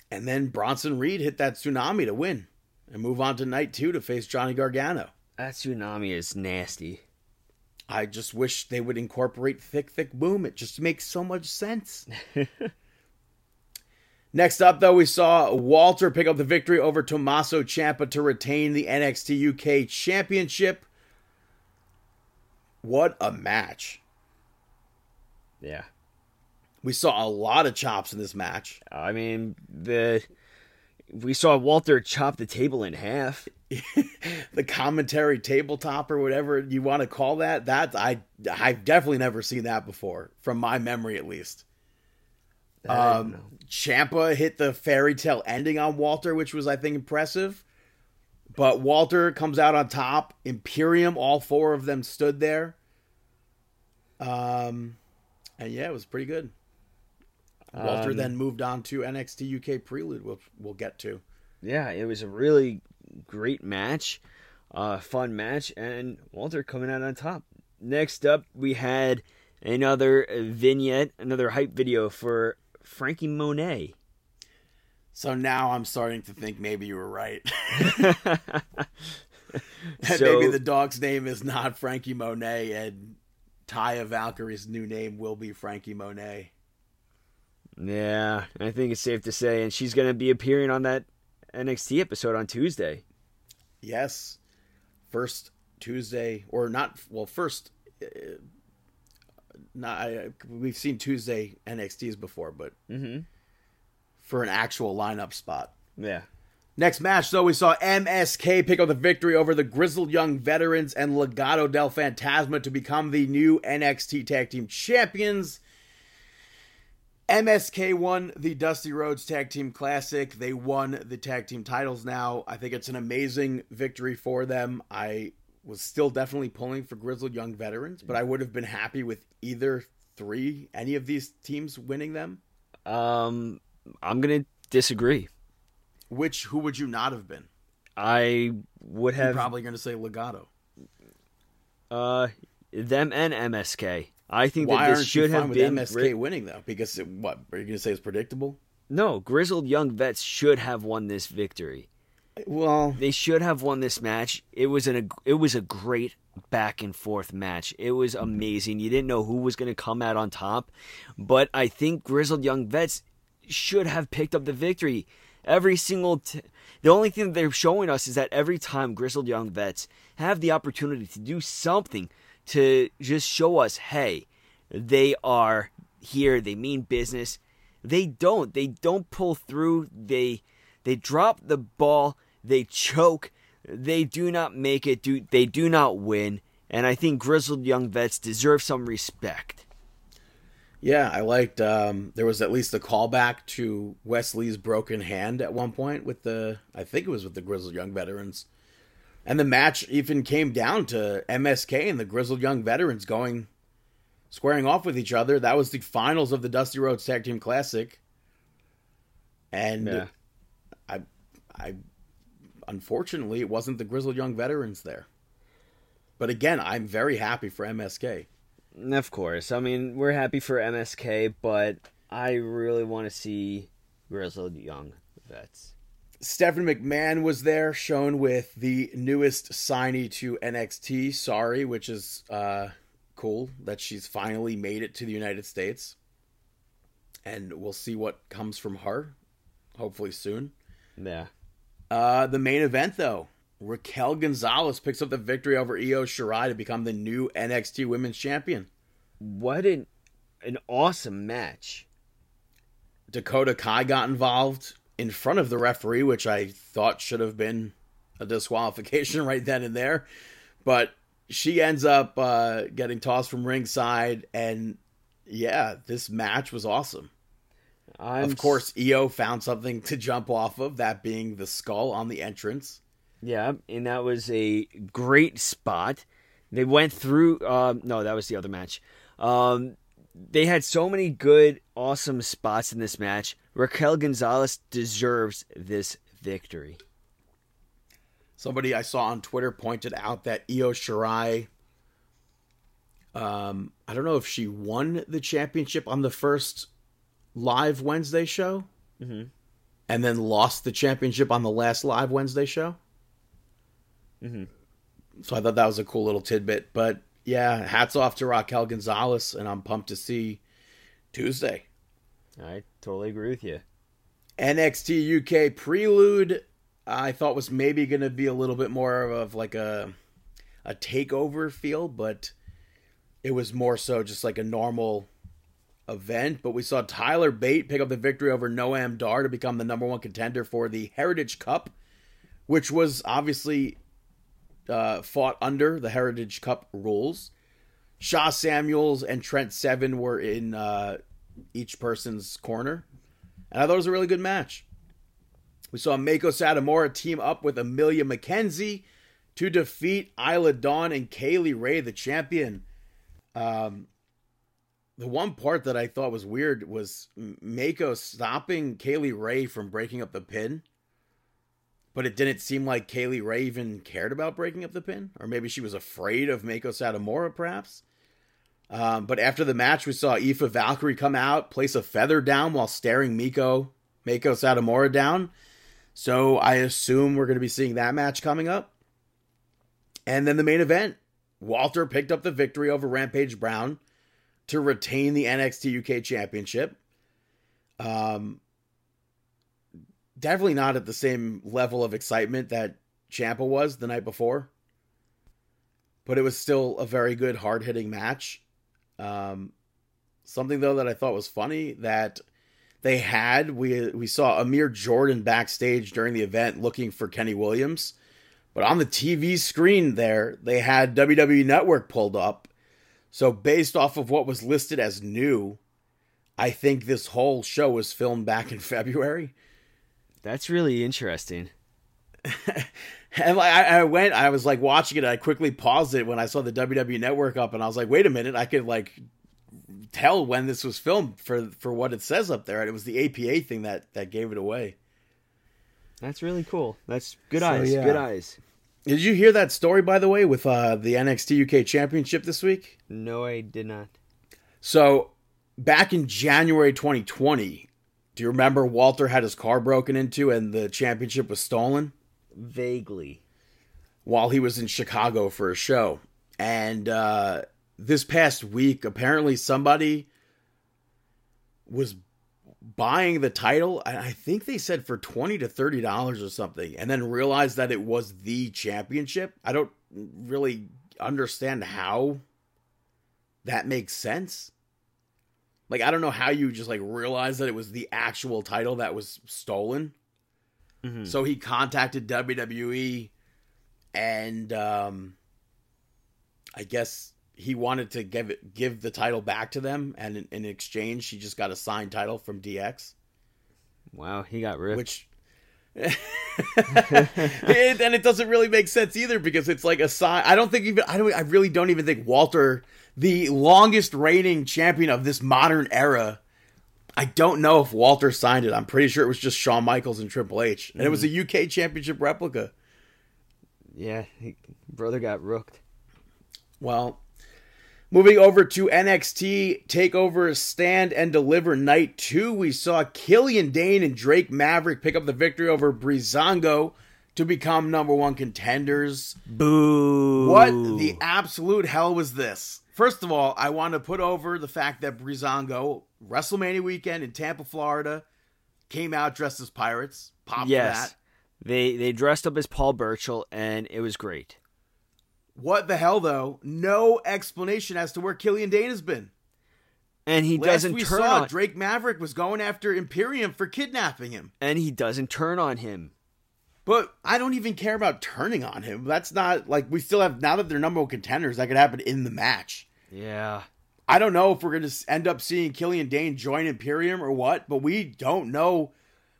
And then Bronson Reed hit that tsunami to win and move on to night two to face Johnny Gargano. That tsunami is nasty. I just wish they would incorporate Thick Thick Boom. It just makes so much sense. Next up, though, we saw Walter pick up the victory over Tommaso Ciampa to retain the NXT UK Championship. What a match! Yeah. We saw a lot of chops in this match. I mean, the we saw Walter chop the table in half. the commentary tabletop or whatever you want to call that that i i've definitely never seen that before from my memory at least. Um Ciampa hit the fairy tale ending on walter which was i think impressive. But walter comes out on top imperium all four of them stood there. Um and yeah it was pretty good. Walter Um, then moved on to nxt uk prelude which we'll get to. Yeah, it was a really great match, uh, fun match, and Walter coming out on top. Next up, we had another vignette, another hype video for Franky Monet. So now I'm starting to think maybe you were right. And So- maybe the dog's name is not Franky Monet, and Taya Valkyrie's new name will be Franky Monet. Yeah, I think it's safe to say, and she's going to be appearing on that NXT episode on Tuesday. Yes, first Tuesday or not? Well, first, uh, not. I, we've seen Tuesday NXTs before, but Mm-hmm. for an actual lineup spot. Yeah. Next match, though, we saw MSK pick up the victory over the Grizzled Young Veterans and Legado del Fantasma to become the new NXT Tag Team Champions. MSK won the Dusty Rhodes Tag Team Classic. They won the tag team titles now. I think it's an amazing victory for them. I was still definitely pulling for Grizzled Young Veterans, but I would have been happy with either three, any of these teams winning them. Um, I'm going to disagree. Which, who would you not have been? I would You're have probably going to say Legado. uh them and MSK. I think Why that this should have with been MSK Gri- winning though? Because it, what are you going to say? It's predictable. No, grizzled young vets should have won this victory. Well, They should have won this match. It was an it was a great back and forth match. It was amazing. You didn't know who was going to come out on top, but I think grizzled young vets should have picked up the victory. Every single t- the only thing that they're showing us is that every time grizzled young vets have the opportunity to do something to just show us, hey, they are here, they mean business. They don't. They don't pull through. They they drop the ball, they choke, they do not make it, do they do not win. And I think grizzled young vets deserve some respect. yeah, I liked. Um, there was at least a callback to Wes Lee's broken hand at one point with the. I think it was with the Grizzled Young Veterans, and the match even came down to MSK and the Grizzled Young Veterans going, squaring off with each other. That was the finals of the Dusty Rhodes Tag Team Classic, and Yeah. I, I, unfortunately, it wasn't the Grizzled Young Veterans there. But again, I'm very happy for MSK. Of course. I mean, we're happy for MSK, but I really want to see grizzled young vets. Stephanie McMahon was there, shown with the newest signee to NXT, Sarray, which is uh, cool that she's finally made it to the United States. and we'll see what comes from her. Hopefully soon. Yeah. Uh, the main event, though, Raquel Gonzalez picks up the victory over Io Shirai to become the new NXT Women's Champion. What an an awesome match. Dakota Kai got involved in front of the referee, which I thought should have been a disqualification right then and there. But she ends up uh, getting tossed from ringside, and yeah, this match was awesome. I'm of course, Io found something to jump off of, that being the skull on the entrance. Yeah, and that was a great spot. They went through. Um, no, that was the other match. Um, they had so many good, awesome spots in this match. Raquel Gonzalez deserves this victory. Somebody I saw on Twitter pointed out that Io Shirai. Um, I don't know if she won the championship on the first live Wednesday show, Mhm. and then lost the championship on the last live Wednesday show. Mhm. So I thought that was a cool little tidbit. But yeah, hats off to Raquel Gonzalez, and I'm pumped to see Tuesday. I totally agree with you. NXT UK Prelude, I thought was maybe going to be a little bit more of like a a takeover feel, but it was more so just like a normal event. But we saw Tyler Bate pick up the victory over Noam Dar to become the number one contender for the Heritage Cup, which was obviously uh, fought under the Heritage Cup rules. Sha Samuels and Trent Seven were in uh, each person's corner. And I thought it was a really good match. We saw Mako Satomura team up with Emilia McKenzie to defeat Isla Dawn and Kay Lee Ray, the champion. Um, the one part that I thought was weird was Mako stopping Kay Lee Ray from breaking up the pin. But it didn't seem like Kay Lee Ray even cared about breaking up the pin. Or maybe she was afraid of Mako Satomura, perhaps. Um, but after the match, we saw Aoife Valkyrie come out, place a feather down while staring Miko, Mako Satomura down. So I assume we're going to be seeing that match coming up. And then the main event, Walter picked up the victory over Rampage Brown to retain the NXT UK Championship. Um, definitely not at the same level of excitement that Ciampa was the night before, but it was still a very good, hard hitting match. Um, something though that I thought was funny that they had we we saw Amir Jordan backstage during the event looking for Kenny Williams, but on the TV screen there they had WWE Network pulled up. So based off of what was listed as new, I think this whole show was filmed back in February. That's really interesting. And I, I went, I was like watching it. I quickly paused it when I saw the WWE Network up, and I was like, "Wait a minute! I could like tell when this was filmed for for what it says up there." And it was the APA thing that that gave it away. That's really cool. That's good So, eyes. yeah. Good eyes. Did you hear that story, by the way, with uh, the NXT UK Championship this week? No, I did not. So back in January 2020, do you remember Walter had his car broken into and the championship was stolen? Vaguely. while he was in Chicago for a show. And uh, this past week, apparently somebody was buying the title. I think they said for twenty to thirty dollars or something, and then realized that it was the championship. I don't really understand how that makes sense. Like I don't know how you just like realize that it was the actual title that was stolen. Mhm. So he contacted WWE and um I guess he wanted to give it give the title back to them and in, in exchange he just got a signed title from DX Wow, he got ripped. which and and it doesn't really make sense either because it's like a sign I don't think even I don't I really don't even think Walter the longest reigning champion of this modern era I don't know if Walter signed it. I'm pretty sure it was just Shawn Michaels and Triple H. And it was a mm-hmm. UK championship replica. yeah, he, brother got rooked. Well, moving over to NXT Takeover Stand and Deliver Night 2, we saw Killian Dain and Drake Maverick pick up the victory over Breezango to become number one contenders. Boo. What the absolute hell was this? First of all, I want to put over the fact that Breezango WrestleMania weekend in Tampa, Florida, came out dressed as pirates. Pop yes, that. they they dressed up as Paul Burchill, and it was great. What the hell, though? No explanation as to where Killian Dain has been. And he Last doesn't we turn saw, on, Drake Maverick was going after Imperium for kidnapping him. and he doesn't turn on him. But I don't even care about turning on him. That's not like we still have now that they're number one contenders. That could happen in the match. Yeah, I don't know if we're going to end up seeing Killian Dain join Imperium or what, but we don't know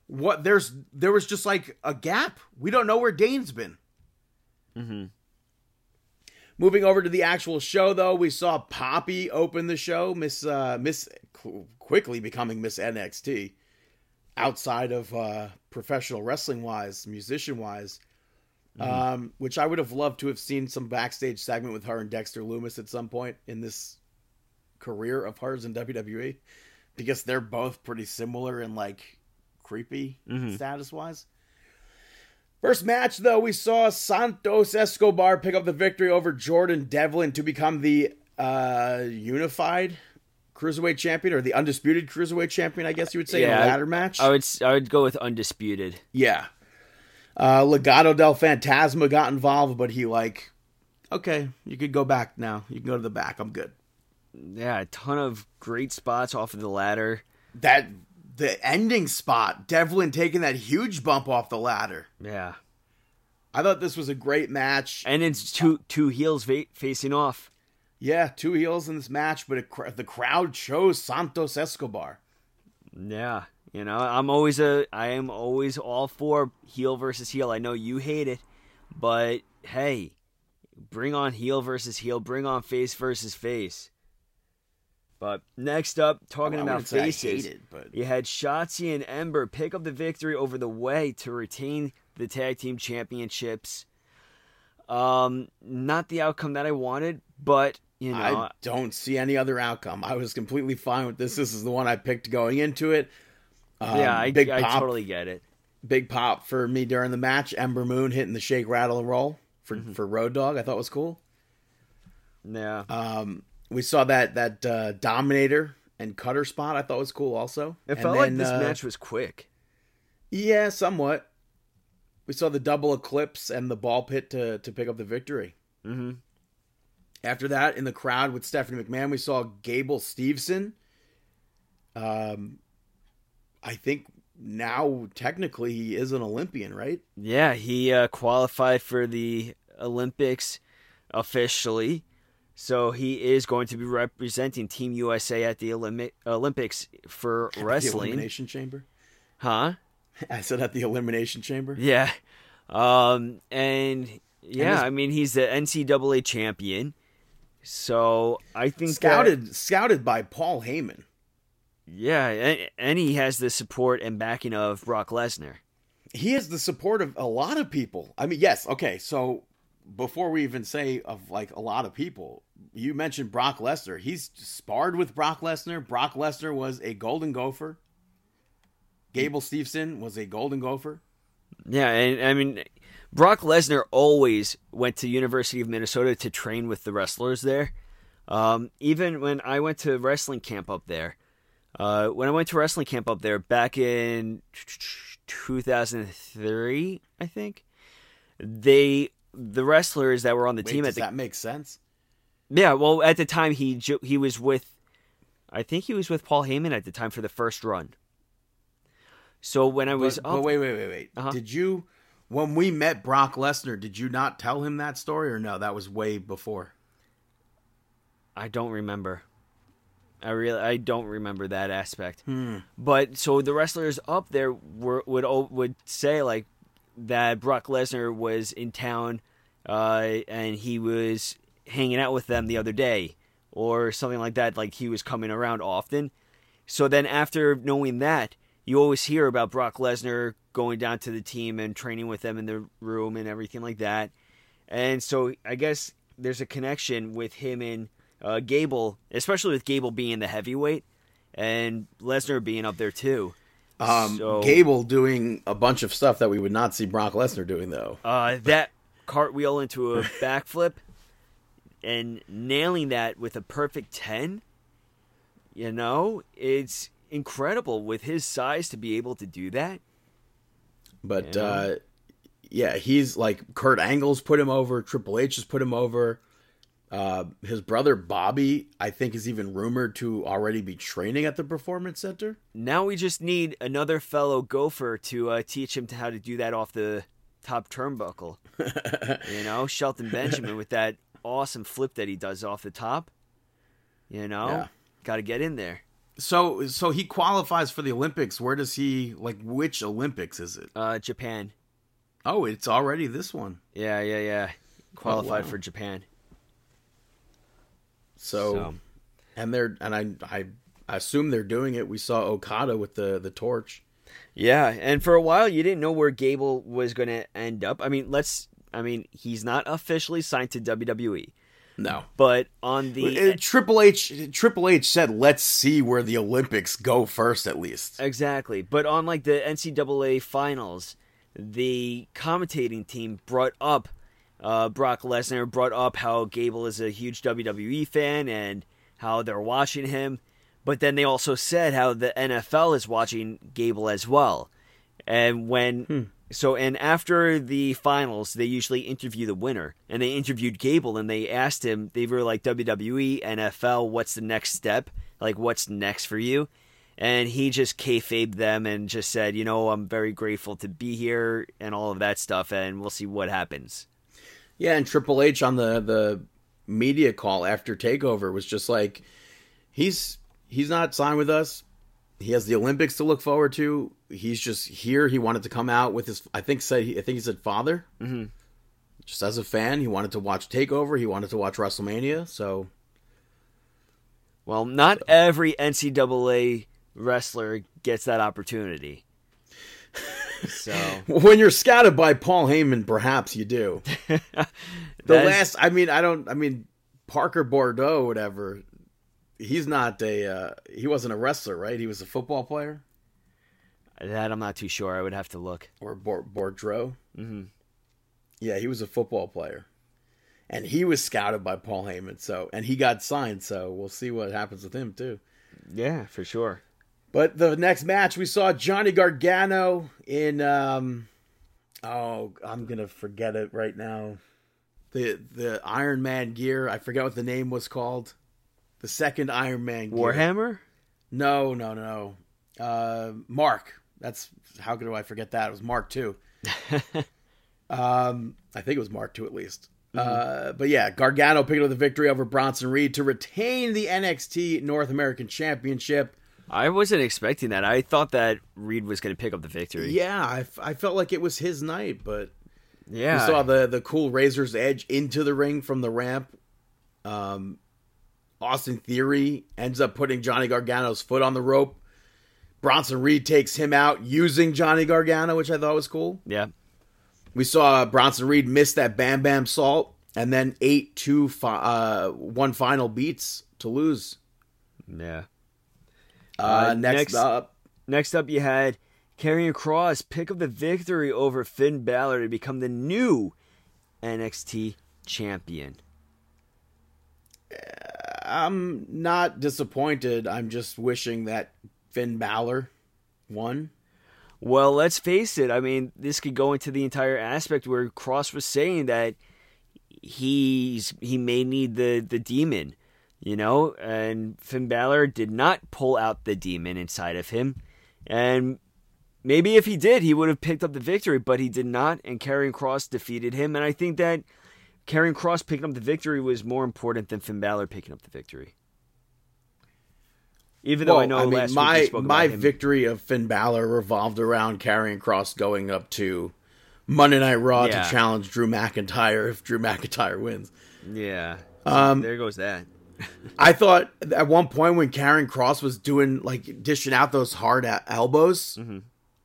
what there's. There was just like a gap. We don't know where Dain's been. hmm Moving over to the actual show, though, we saw Poppy open the show. Miss uh, Miss qu- quickly becoming Miss NXT. Outside of uh, professional wrestling wise, musician wise, um, which I would have loved to have seen some backstage segment with her and Dexter Lumis at some point in this career of hers in WWE, because they're both pretty similar and like creepy Mhm. status wise. First match, though, we saw Santos Escobar pick up the victory over Jordan Devlin to become the uh, unified cruiserweight champion or the undisputed cruiserweight champion, I guess you would say, in a ladder match. I would I would go with undisputed. yeah. Uh, Legado del Fantasma got involved, but he, like, okay, you could go back now. You can go to the back. I'm good. Yeah, a ton of great spots off of the ladder. That, the ending spot, Devlin taking that huge bump off the ladder. Yeah, I thought this was a great match. and it's two two heels va- facing off. Yeah, two heels in this match, but it, cr- the crowd chose Santos Escobar. Yeah, you know, I'm always a I am always all for heel versus heel. I know you hate it, but hey, bring on heel versus heel, bring on face versus face. But next up, talking about wouldn't say I faces, it, but- you had Shotzi and Ember pick up the victory over the Way to retain the tag team championships. Um, not the outcome that I wanted, but you know, I don't see any other outcome. I was completely fine with this. This is the one I picked going into it. Um, yeah, I, big I pop, totally get it. big pop for me during the match. Ember Moon hitting the shake, rattle, and roll for Mm-hmm. for Road Dog. I thought was cool. Yeah, Um, we saw that that uh, Dominator and Cutter spot. I thought was cool also. it And felt like this uh, match was quick. Yeah, somewhat. We saw the double eclipse and the ball pit to to pick up the victory. Mm-hmm. After that, in the crowd with Stephanie McMahon, we saw Gable Steveson. Um, I think now technically he is an Olympian, right? Yeah, he uh, qualified for the Olympics officially. So he is going to be representing Team USA at the Olympic Olympics for The wrestling. Elimination Chamber. Huh? I said at the Elimination Chamber. Yeah. Um and yeah, his- I mean he's the NCAA champion. So I think that- Scouted, scouted by Paul Heyman. Yeah, and, and he has the support and backing of Brock Lesnar. He has the support of a lot of people. I mean, yes, okay. So before we even say of like a lot of people, you mentioned Brock Lesnar. He's sparred with Brock Lesnar. Brock Lesnar was a Golden Gopher. Gable Steveson was a Golden Gopher. Yeah, and I mean, Brock Lesnar always went to University of Minnesota to train with the wrestlers there. Um, even when I went to wrestling camp up there, uh, when I went to wrestling camp up there back in 2003, I think they the wrestlers that were on the Wait, team does at the that make sense? yeah, well, at the time he he was with, I think he was with Paul Heyman at the time for the first run. So when I was But, up, but wait, wait, wait, wait. Uh-huh. Did you, when we met Brock Lesnar, did you not tell him that story or no? That was way before. I don't remember. I really I don't remember that aspect. Hmm. But so the wrestlers up there were would would say like that Brock Lesnar was in town uh, and he was hanging out with them the other day or something like that like he was coming around often. So then after knowing that, you always hear about Brock Lesnar going down to the team and training with them in the room and everything like that. And so I guess there's a connection with him and uh, Gable, especially with Gable being the heavyweight and Lesnar being up there too. Um, So- Gable doing a bunch of stuff that we would not see Brock Lesnar doing, though. Uh, that cartwheel into a backflip, and nailing that with a perfect 10, you know, it's incredible with his size to be able to do that. But Yeah. uh, yeah, he's like Kurt Angle's put him over. Triple H has put him over. Uh, his brother Bobby, I think, is even rumored to already be training at the Performance Center. Now we just need another fellow gopher to uh, teach him to how to do that off the top turnbuckle. you know, Shelton Benjamin with that awesome flip that he does off the top. You know, Yeah. got to get in there. So, so he qualifies for the Olympics. Where does he like? Which Olympics is it? Uh, Japan. Oh, it's already this one. Yeah, yeah, yeah. Qualified wow. for Japan. So, So- and they're and I I assume they're doing it. We saw Okada with the the torch. Yeah, and for a while you didn't know where Gable was going to end up. I mean, let's. I mean, he's not officially signed to WWE, No, but on the Uh, Triple H Triple H said, "Let's see where the Olympics go first, at least." Exactly. But on like the NCAA finals, the commentating team brought up uh, Brock Lesnar, brought up how Gable is a huge WWE fan and how they're watching him. But then they also said how the NFL is watching Gable as well. And when so and after the finals, they usually interview the winner, and they interviewed Gable, and they asked him. They were like WWE, NFL, what's the next step? Like, what's next for you? And he just kayfabed them and just said, you know, I'm very grateful to be here and all of that stuff, and we'll see what happens. Yeah, and Triple H on the the media call after Takeover was just like, he's he's not signed with us. He has the Olympics to look forward to. He's just here. He wanted to come out with his. I think said. I think he said father. Mm-hmm. Just as a fan, he wanted to watch Takeover. He wanted to watch WrestleMania. So Well, not every NCAA wrestler gets that opportunity. So when you're scouted by Paul Heyman, perhaps you do. The last, I mean, I don't. I mean, Parker Boudreaux, whatever. He's not a. Uh, he wasn't a wrestler, right? He was a football player. that I'm not too sure. I would have to look. or Bor- Boudreaux. Mm-hmm. Yeah, he was a football player, and he was scouted by Paul Heyman. So, and he got signed. So we'll see what happens with him too. Yeah, for sure. But the next match we saw Johnny Gargano in. um Oh, I'm gonna forget it right now. The the Iron Man gear. I forget what the name was called. The second Iron Man gear. Warhammer? No, no, no. Uh, Mark. That's how could I forget that? It was Mark too. um, I think it was Mark two at least. Uh, but yeah, Gargano picking up the victory over Bronson Reed to retain the NXT North American Championship. I wasn't expecting that. I thought that Reed was going to pick up the victory. Yeah, I, f- I felt like it was his night, but Yeah. we saw the the cool Razor's Edge into the ring from the ramp. Um, Austin Theory ends up putting Johnny Gargano's foot on the rope. Bronson Reed takes him out using Johnny Gargano, which I thought was cool. yeah. We saw Bronson Reed miss that Bam Bam Salt and then ate two fi- uh, one final beats to lose. Yeah. Uh, Uh, next, next- up, Next up, you had Karrion Kross pick up the victory over Finn Balor to become the new NXT champion. I'm not disappointed. I'm just wishing that Finn Balor won. Well, let's face it. I mean, this could go into the entire aspect where Kross was saying that he's he may need the the demon, you know, and Finn Balor did not pull out the demon inside of him, and maybe if he did, he would have picked up the victory, but he did not, and Karrion Kross defeated him, and I think that Karrion Kross picking up the victory was more important than Finn Balor picking up the victory. Even though I know last week my my victory of Finn Balor revolved around Karrion Kross going up to Monday Night Raw Yeah. to challenge Drew McIntyre if Drew McIntyre wins. yeah, Um, there goes that. I thought at one point when Karrion Kross was doing like dishing out those hard a- elbows, Mm-hmm.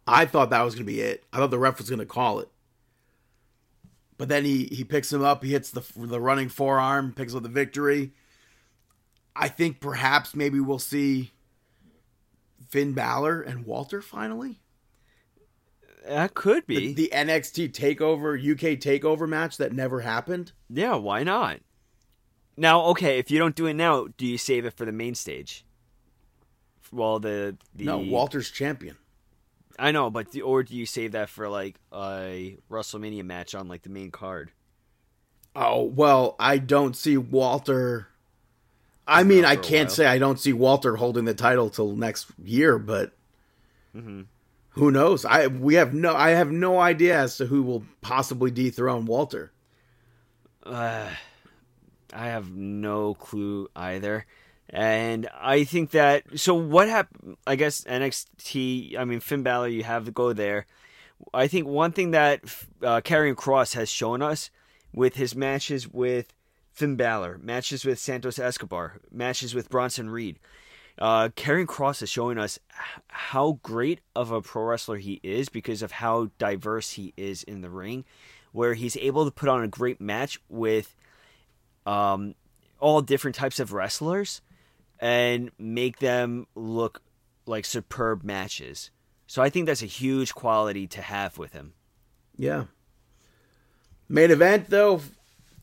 I thought that was gonna be it. I thought the ref was gonna call it, but then he he picks him up, he hits the the running forearm, picks up the victory. I think perhaps maybe we'll see Finn Balor and Walter finally. That could The, be. the NXT Takeover UK Takeover match that never happened. yeah, why not? Now, okay, if you don't do it now, do you save it for the main stage? Well, the, the No, Walter's champion. I know, but the, or do you save that for like a WrestleMania match on like the main card? Oh well, I don't see Walter. I mean, I can't say I don't see Walter holding the title till next year, but Mm-hmm. who knows? I we have no. I have no idea as to who will possibly dethrone Walter. Uh, I have no clue either. And I think that so what happened I guess NXT I mean Finn Balor you have to go there. I think one thing that uh, Kross has shown us with his matches with Finn Balor, matches with Santos Escobar, matches with Bronson Reed. Uh, Kross is showing us how great of a pro wrestler he is because of how diverse he is in the ring, where he's able to put on a great match with um, all different types of wrestlers and make them look like superb matches. So I think that's a huge quality to have with him. Yeah. Main event though,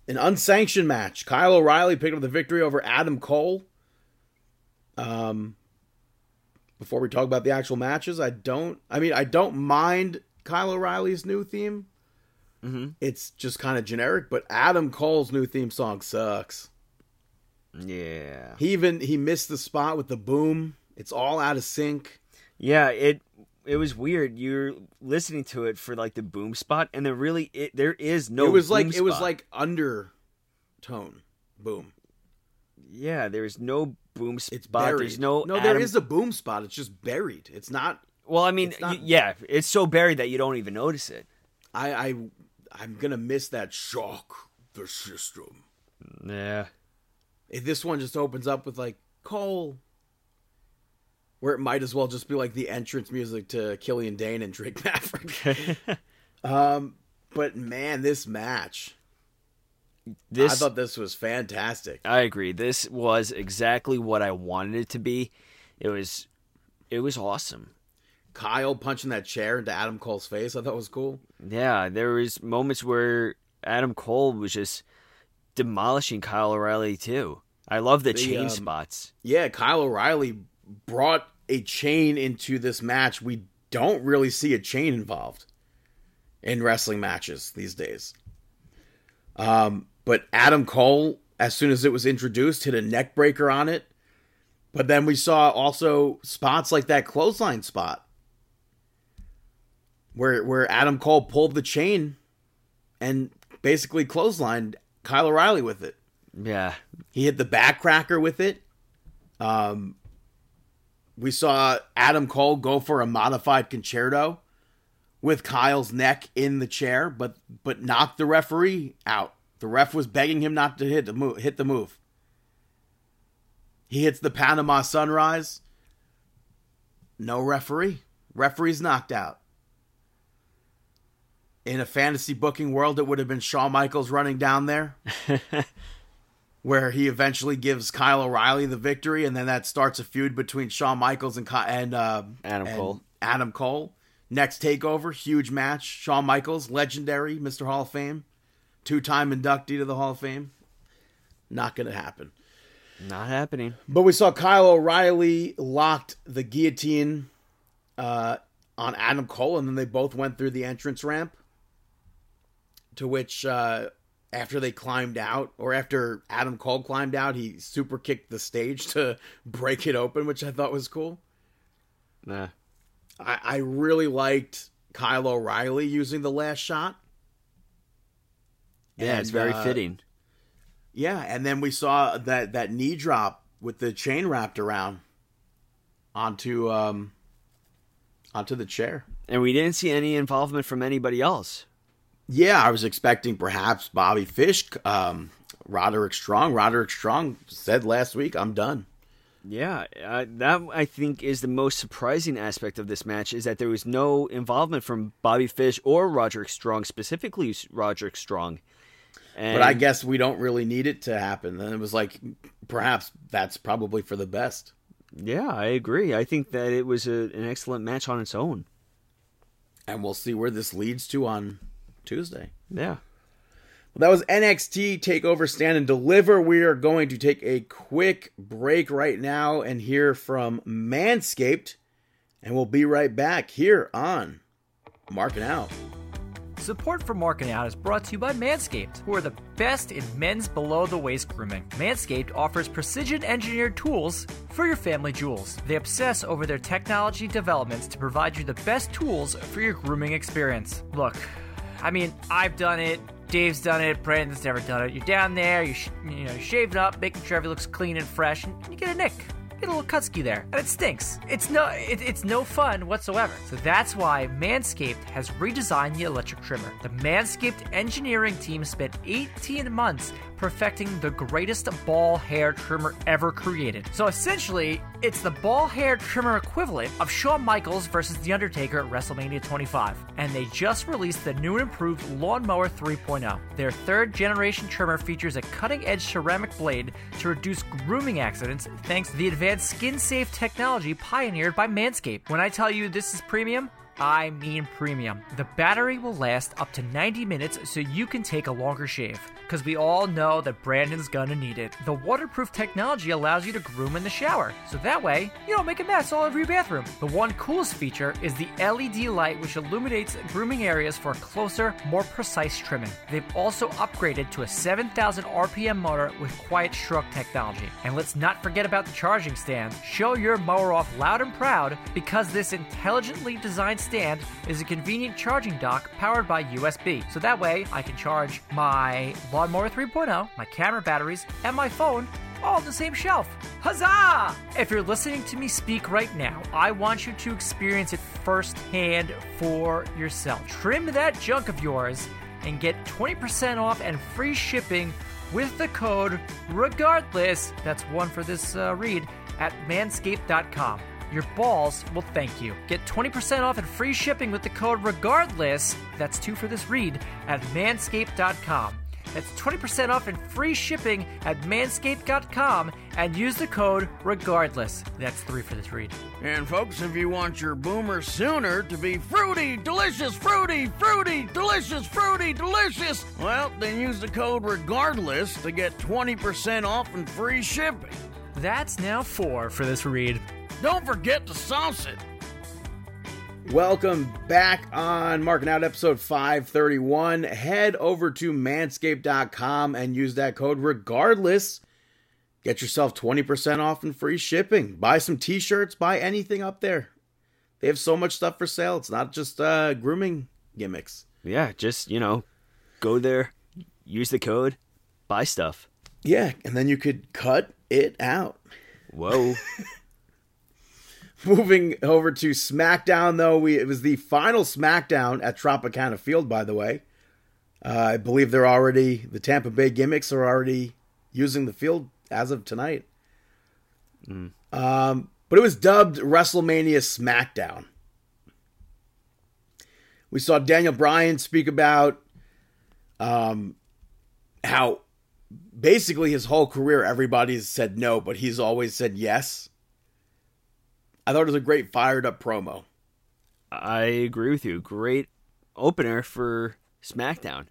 an unsanctioned match. Kyle O'Reilly picked up the victory over Adam Cole. Um, before we talk about the actual matches, I don't. I mean, I don't mind Kyle O'Reilly's new theme. Mm-hmm. It's just kind of generic, but Adam Cole's new theme song sucks. Yeah. He even he missed the spot with the boom. It's all out of sync. Yeah, it it was weird. You're listening to it for like the boom spot and then really it there is no it was boom like it was spot. like undertone boom. Yeah, there's no boom spot. It's buried. There's no no. There Adam- is a boom spot. It's just buried. It's not. Well, I mean, it's not- yeah, it's so buried that you don't even notice it. I I I'm gonna miss that shock the system. Yeah. If this one just opens up with like Cole, where it might as well just be like the entrance music to Killian Dain and Drake Maverick. um, but man, this match, This I thought this was fantastic. I agree. This was exactly what I wanted it to be. It was it was awesome. Kyle punching that chair into Adam Cole's face, I thought was cool. Yeah, there was moments where Adam Cole was just demolishing Kyle O'Reilly too. I love the, The, chain um, spots. Yeah, Kyle O'Reilly brought a chain into this match. We don't really see a chain involved in wrestling matches these days. Um, but Adam Cole, as soon as it was introduced, hit a neck breaker on it. But then we saw also spots like that clothesline spot where where Adam Cole pulled the chain and basically clotheslined Kyle O'Reilly with it. Yeah. He hit the backcracker with it. Um, we saw Adam Cole go for a modified concerto with Kyle's neck in the chair, but but knocked the referee out. The ref was begging him not to hit the move. Hit the move. He hits the Panama Sunrise. No referee. Referee's knocked out. In a fantasy booking world, it would have been Shawn Michaels running down there where he eventually gives Kyle O'Reilly the victory, and then that starts a feud between Shawn Michaels and and uh, Adam and Cole. Adam Cole. Next takeover, huge match. Shawn Michaels, legendary, Mr. Hall of Fame, two-time inductee to the Hall of Fame. Not going to happen. Not happening. But we saw Kyle O'Reilly locked the guillotine uh, on Adam Cole, and then they both went through the entrance ramp. To which, uh, after they climbed out, or after Adam Cole climbed out, he super kicked the stage to break it open, which I thought was cool. Nah. I, I really liked Kyle O'Reilly using the last shot. Yeah, it's very uh, fitting. Yeah, and then we saw that that knee drop with the chain wrapped around onto um onto the chair. And we didn't see any involvement from anybody else. Yeah, I was expecting perhaps Bobby Fish, um, Roderick Strong. Roderick Strong said last week, "I'm done." Yeah, uh, that I think is the most surprising aspect of this match is that there was no involvement from Bobby Fish or Roderick Strong, specifically Roderick Strong. And But I guess we don't really need it to happen. And it was like, perhaps that's probably for the best. yeah, I agree. I think that it was a, an excellent match on its own. And we'll see where this leads to on Tuesday. Yeah, Well, that was NXT Takeover Stand and Deliver. We are going to take a quick break right now and hear from Manscaped, and we'll be right back here on Marking Out. Support for Marking Out is brought to you by Manscaped, who are the best in men's below the waist grooming. Manscaped offers precision engineered tools for your family jewels. They obsess over their technology developments to provide you the best tools for your grooming experience. Look, I mean, I've done it. Dave's done it. Brandon's never done it. You're down there, you sh- you know, it up, making sure everything looks clean and fresh, and you get a nick get a little cutsky there, and it stinks. It's no, it, it's no fun whatsoever. So that's why Manscaped has redesigned the electric trimmer. The Manscaped engineering team spent 18 months perfecting the greatest ball hair trimmer ever created. So essentially, it's the ball hair trimmer equivalent of Shawn Michaels versus The Undertaker at WrestleMania 25. And they just released the new and improved Lawnmower 3.0. Their third generation trimmer features a cutting edge ceramic blade to reduce grooming accidents thanks to the advanced skin safe technology pioneered by Manscaped. When I tell you this is premium, I mean premium. The battery will last up to 90 minutes so you can take a longer shave. Because we all know that Brandon's gonna need it. The waterproof technology allows you to groom in the shower, so that way you don't make a mess all over your bathroom. The one coolest feature is the LED light, which illuminates grooming areas for closer, more precise trimming. They've also upgraded to a 7,000 RPM motor with quiet stroke technology. And let's not forget about the charging stand. Show your mower off loud and proud because this intelligently designed stand is a convenient charging dock powered by USB. So that way I can charge my Lawnmower 3.0, my camera batteries, and my phone all on the same shelf. Huzzah! If you're listening to me speak right now, I want you to experience it firsthand for yourself. Trim that junk of yours and get 20% off and free shipping with the code regardless. That's one for this uh, read at manscaped.com. Your balls will thank you. Get 20% off and free shipping with the code regardless. That's two for this read at manscaped.com. That's 20% off and free shipping at manscaped.com and use the code regardless. That's three for this read. And folks, if you want your boomer sooner to be fruity, delicious, fruity, fruity, delicious, fruity, delicious, well, then use the code regardless to get 20% off and free shipping. That's now four for this read. Don't forget to sauce it. Welcome back on Marking Out episode 531. Head over to manscaped.com and use that code regardless. Get yourself 20% off and free shipping. Buy some t shirts, buy anything up there. They have so much stuff for sale. It's not just uh, grooming gimmicks. Yeah, just, you know, go there, use the code, buy stuff. Yeah, and then you could cut it out. Whoa. Moving over to SmackDown, though, we it was the final SmackDown at Tropicana Field, by the way. Uh, I believe they're already the Tampa Bay gimmicks are already using the field as of tonight. Um, but it was dubbed WrestleMania SmackDown. We saw Daniel Bryan speak about um, how basically his whole career everybody's said no, but he's always said yes. I thought it was a great fired up promo. I agree with you. Great opener for SmackDown.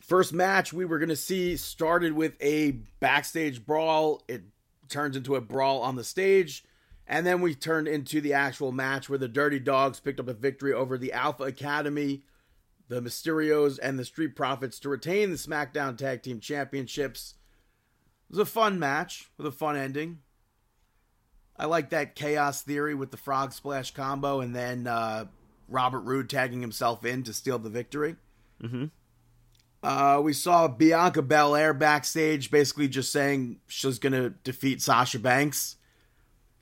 First match we were going to see started with a backstage brawl. It turns into a brawl on the stage. And then we turned into the actual match where the Dirty Dogs picked up a victory over the Alpha Academy, the Mysterios, and the Street Profits to retain the SmackDown Tag Team Championships. It was a fun match with a fun ending. I like that chaos theory with the frog splash combo and then uh, Robert Roode tagging himself in to steal the victory. Mhm. Uh, we saw Bianca Belair backstage basically just saying she's going to defeat Sasha Banks,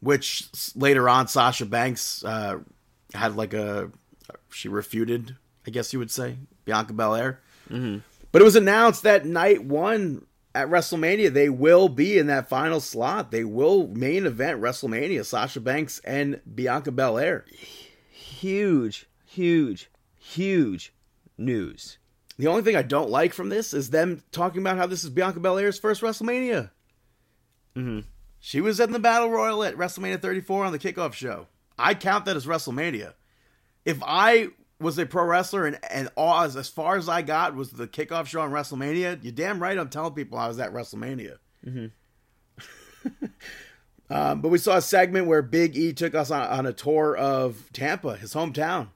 which later on Sasha Banks uh, had like a. She refuted, I guess you would say, Bianca Belair. But it was announced that night one at WrestleMania, they will be in that final slot. They will main event WrestleMania, Sasha Banks and Bianca Belair. Huge, huge, huge news. The only thing I don't like from this is them talking about how this is Bianca Belair's first WrestleMania. Mhm. She was in the Battle Royal at WrestleMania 34 on the kickoff show. I count that as WrestleMania. If I was a pro wrestler, and and all, as, as far as I got was the kickoff show on WrestleMania. You're damn right, I'm telling people I was at WrestleMania. um, but we saw a segment where Big E took us on, on a tour of Tampa, his hometown,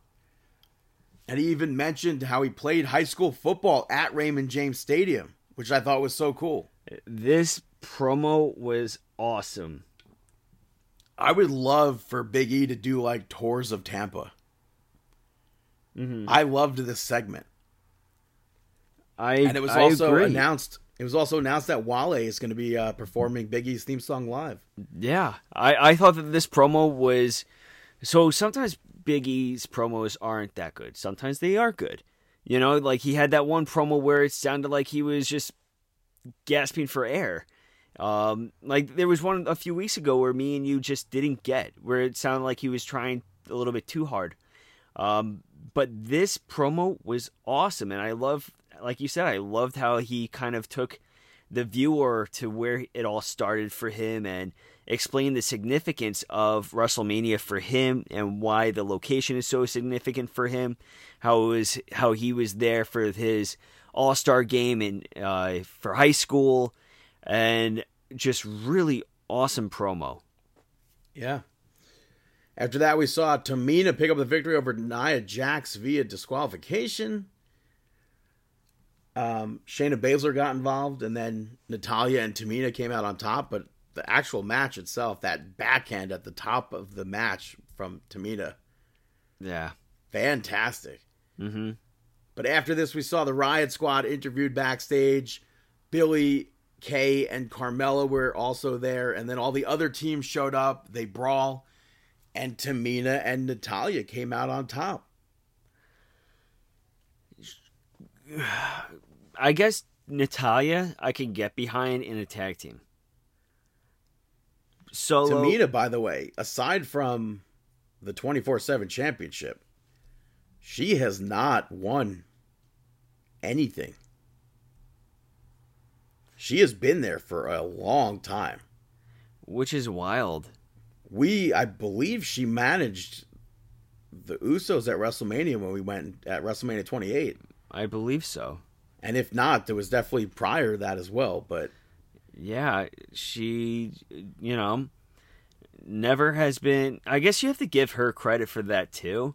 and he even mentioned how he played high school football at Raymond James Stadium, which I thought was so cool. This promo was awesome. I would love for Big E to do like tours of Tampa. I loved this segment. I and it was I also agree. announced. It was also announced that Wale is going to be uh, performing Big E's theme song live. Yeah, I, I thought that this promo was so. Sometimes Big E's promos aren't that good. Sometimes they are good. You know, like he had that one promo where it sounded like he was just gasping for air. Um, like there was one a few weeks ago where me and you just didn't get, where it sounded like he was trying a little bit too hard. Um, but this promo was awesome, and I love, like you said, I loved how he kind of took the viewer to where it all started for him and explained the significance of WrestleMania for him and why the location is so significant for him. How was, how he was there for his All Star game and uh, for high school, and just really awesome promo. Yeah. After that, we saw Tamina pick up the victory over Nia Jax via disqualification. Um, Shayna Baszler got involved, and then Natalya and Tamina came out on top. But the actual match itself, that backhand at the top of the match from Tamina, Yeah. fantastic. Mm-hmm. But after this, we saw the Riot Squad interviewed backstage. Billie, Kay, and Carmella were also there, and then all the other teams showed up. They brawl, and Tamina and Natalya came out on top. I guess Natalya I can get behind in a tag team. Solo Tamina, by the way, aside from the twenty four seven championship, she has not won anything. She has been there for a long time. which is wild. We I believe she managed the Usos at WrestleMania when we went at WrestleMania 28. I believe so. And if not, there was definitely prior to that as well, but Yeah, she you know never has been I guess you have to give her credit for that too.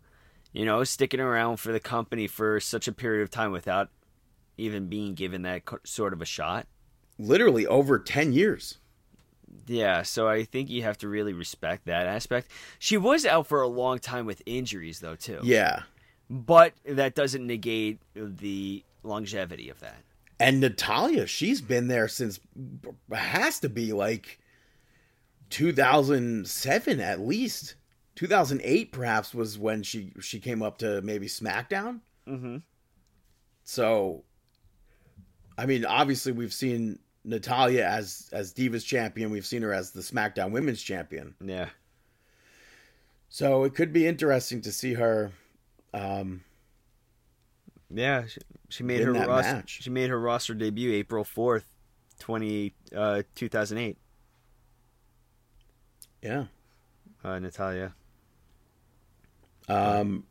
You know, sticking around for the company for such a period of time without even being given that sort of a shot. literally over 10 years. Yeah, so I think you have to really respect that aspect. She was out for a long time with injuries though too. Yeah. But that doesn't negate the longevity of that. And Natalya, she's been there since has to be like 2007 at least. 2008 perhaps was when she she came up to maybe SmackDown. Mm-hmm. So, I mean, obviously we've seen Natalya as as Divas champion. We've seen her as the SmackDown Women's champion. Yeah. So it could be interesting to see her. Um, Yeah, she, she made her roster. match. She made her roster debut April fourth, twenty uh, two thousand eight. yeah. Uh, Natalya. Um,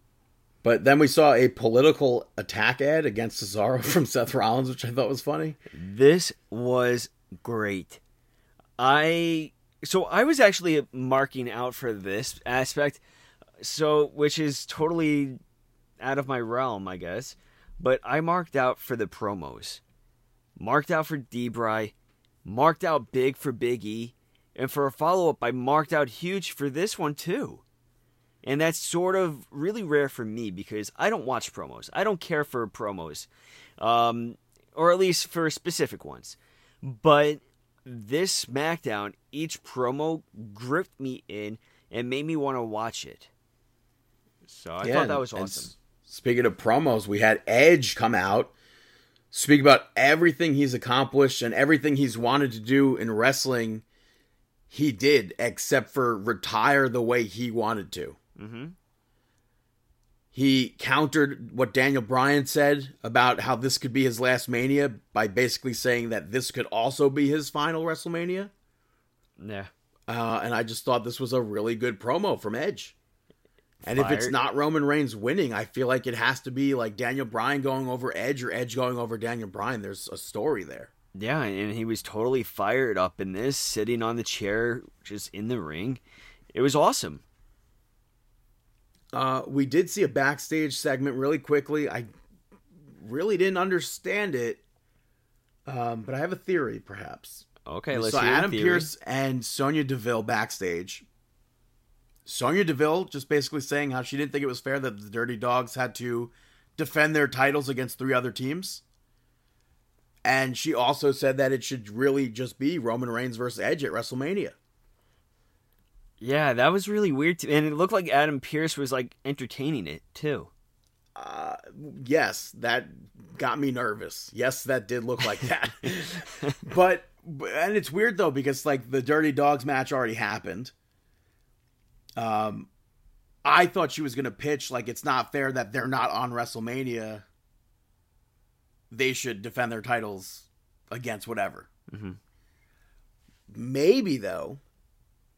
but then we saw a political attack ad against Cesaro from Seth Rollins, which I thought was funny. This was great. I so I was actually marking out for this aspect, so which is totally out of my realm, I guess. But I marked out for the promos, marked out for D-Bry, marked out big for Big E, and for a follow up, I marked out huge for this one too. And that's sort of really rare for me because I don't watch promos. I don't care for promos, um, or at least for specific ones. But this SmackDown, each promo gripped me in and made me want to watch it. So I Yeah, thought that was awesome. Speaking of promos, we had Edge come out, speak about everything he's accomplished and everything he's wanted to do in wrestling. He did, except for retire the way he wanted to. Hmm He countered what Daniel Bryan said about how this could be his last Mania by basically saying that this could also be his final WrestleMania. Yeah. Uh, and I just thought this was a really good promo from Edge. And if it's not Roman Reigns winning, I feel like it has to be like Daniel Bryan going over Edge or Edge going over Daniel Bryan. There's a story there. Yeah, and he was totally fired up in this, sitting on the chair, just in the ring. It was awesome. Uh, we did see a backstage segment really quickly. I really didn't understand it, um, but I have a theory, perhaps. Okay, let's hear Adam. Pearce and Sonya Deville backstage. Sonya Deville just basically saying how she didn't think it was fair that the Dirty Dogs had to defend their titles against three other teams. And she also said that it should really just be Roman Reigns versus Edge at WrestleMania. Yeah, that was really weird, to, and it looked like Adam Pearce was like entertaining it too. Uh, yes, that got me nervous. Yes, that did look like that. but and it's weird though because like the Dirty Dogs match already happened. Um I thought she was going to pitch like it's not fair that they're not on WrestleMania. They should defend their titles against whatever. Maybe though,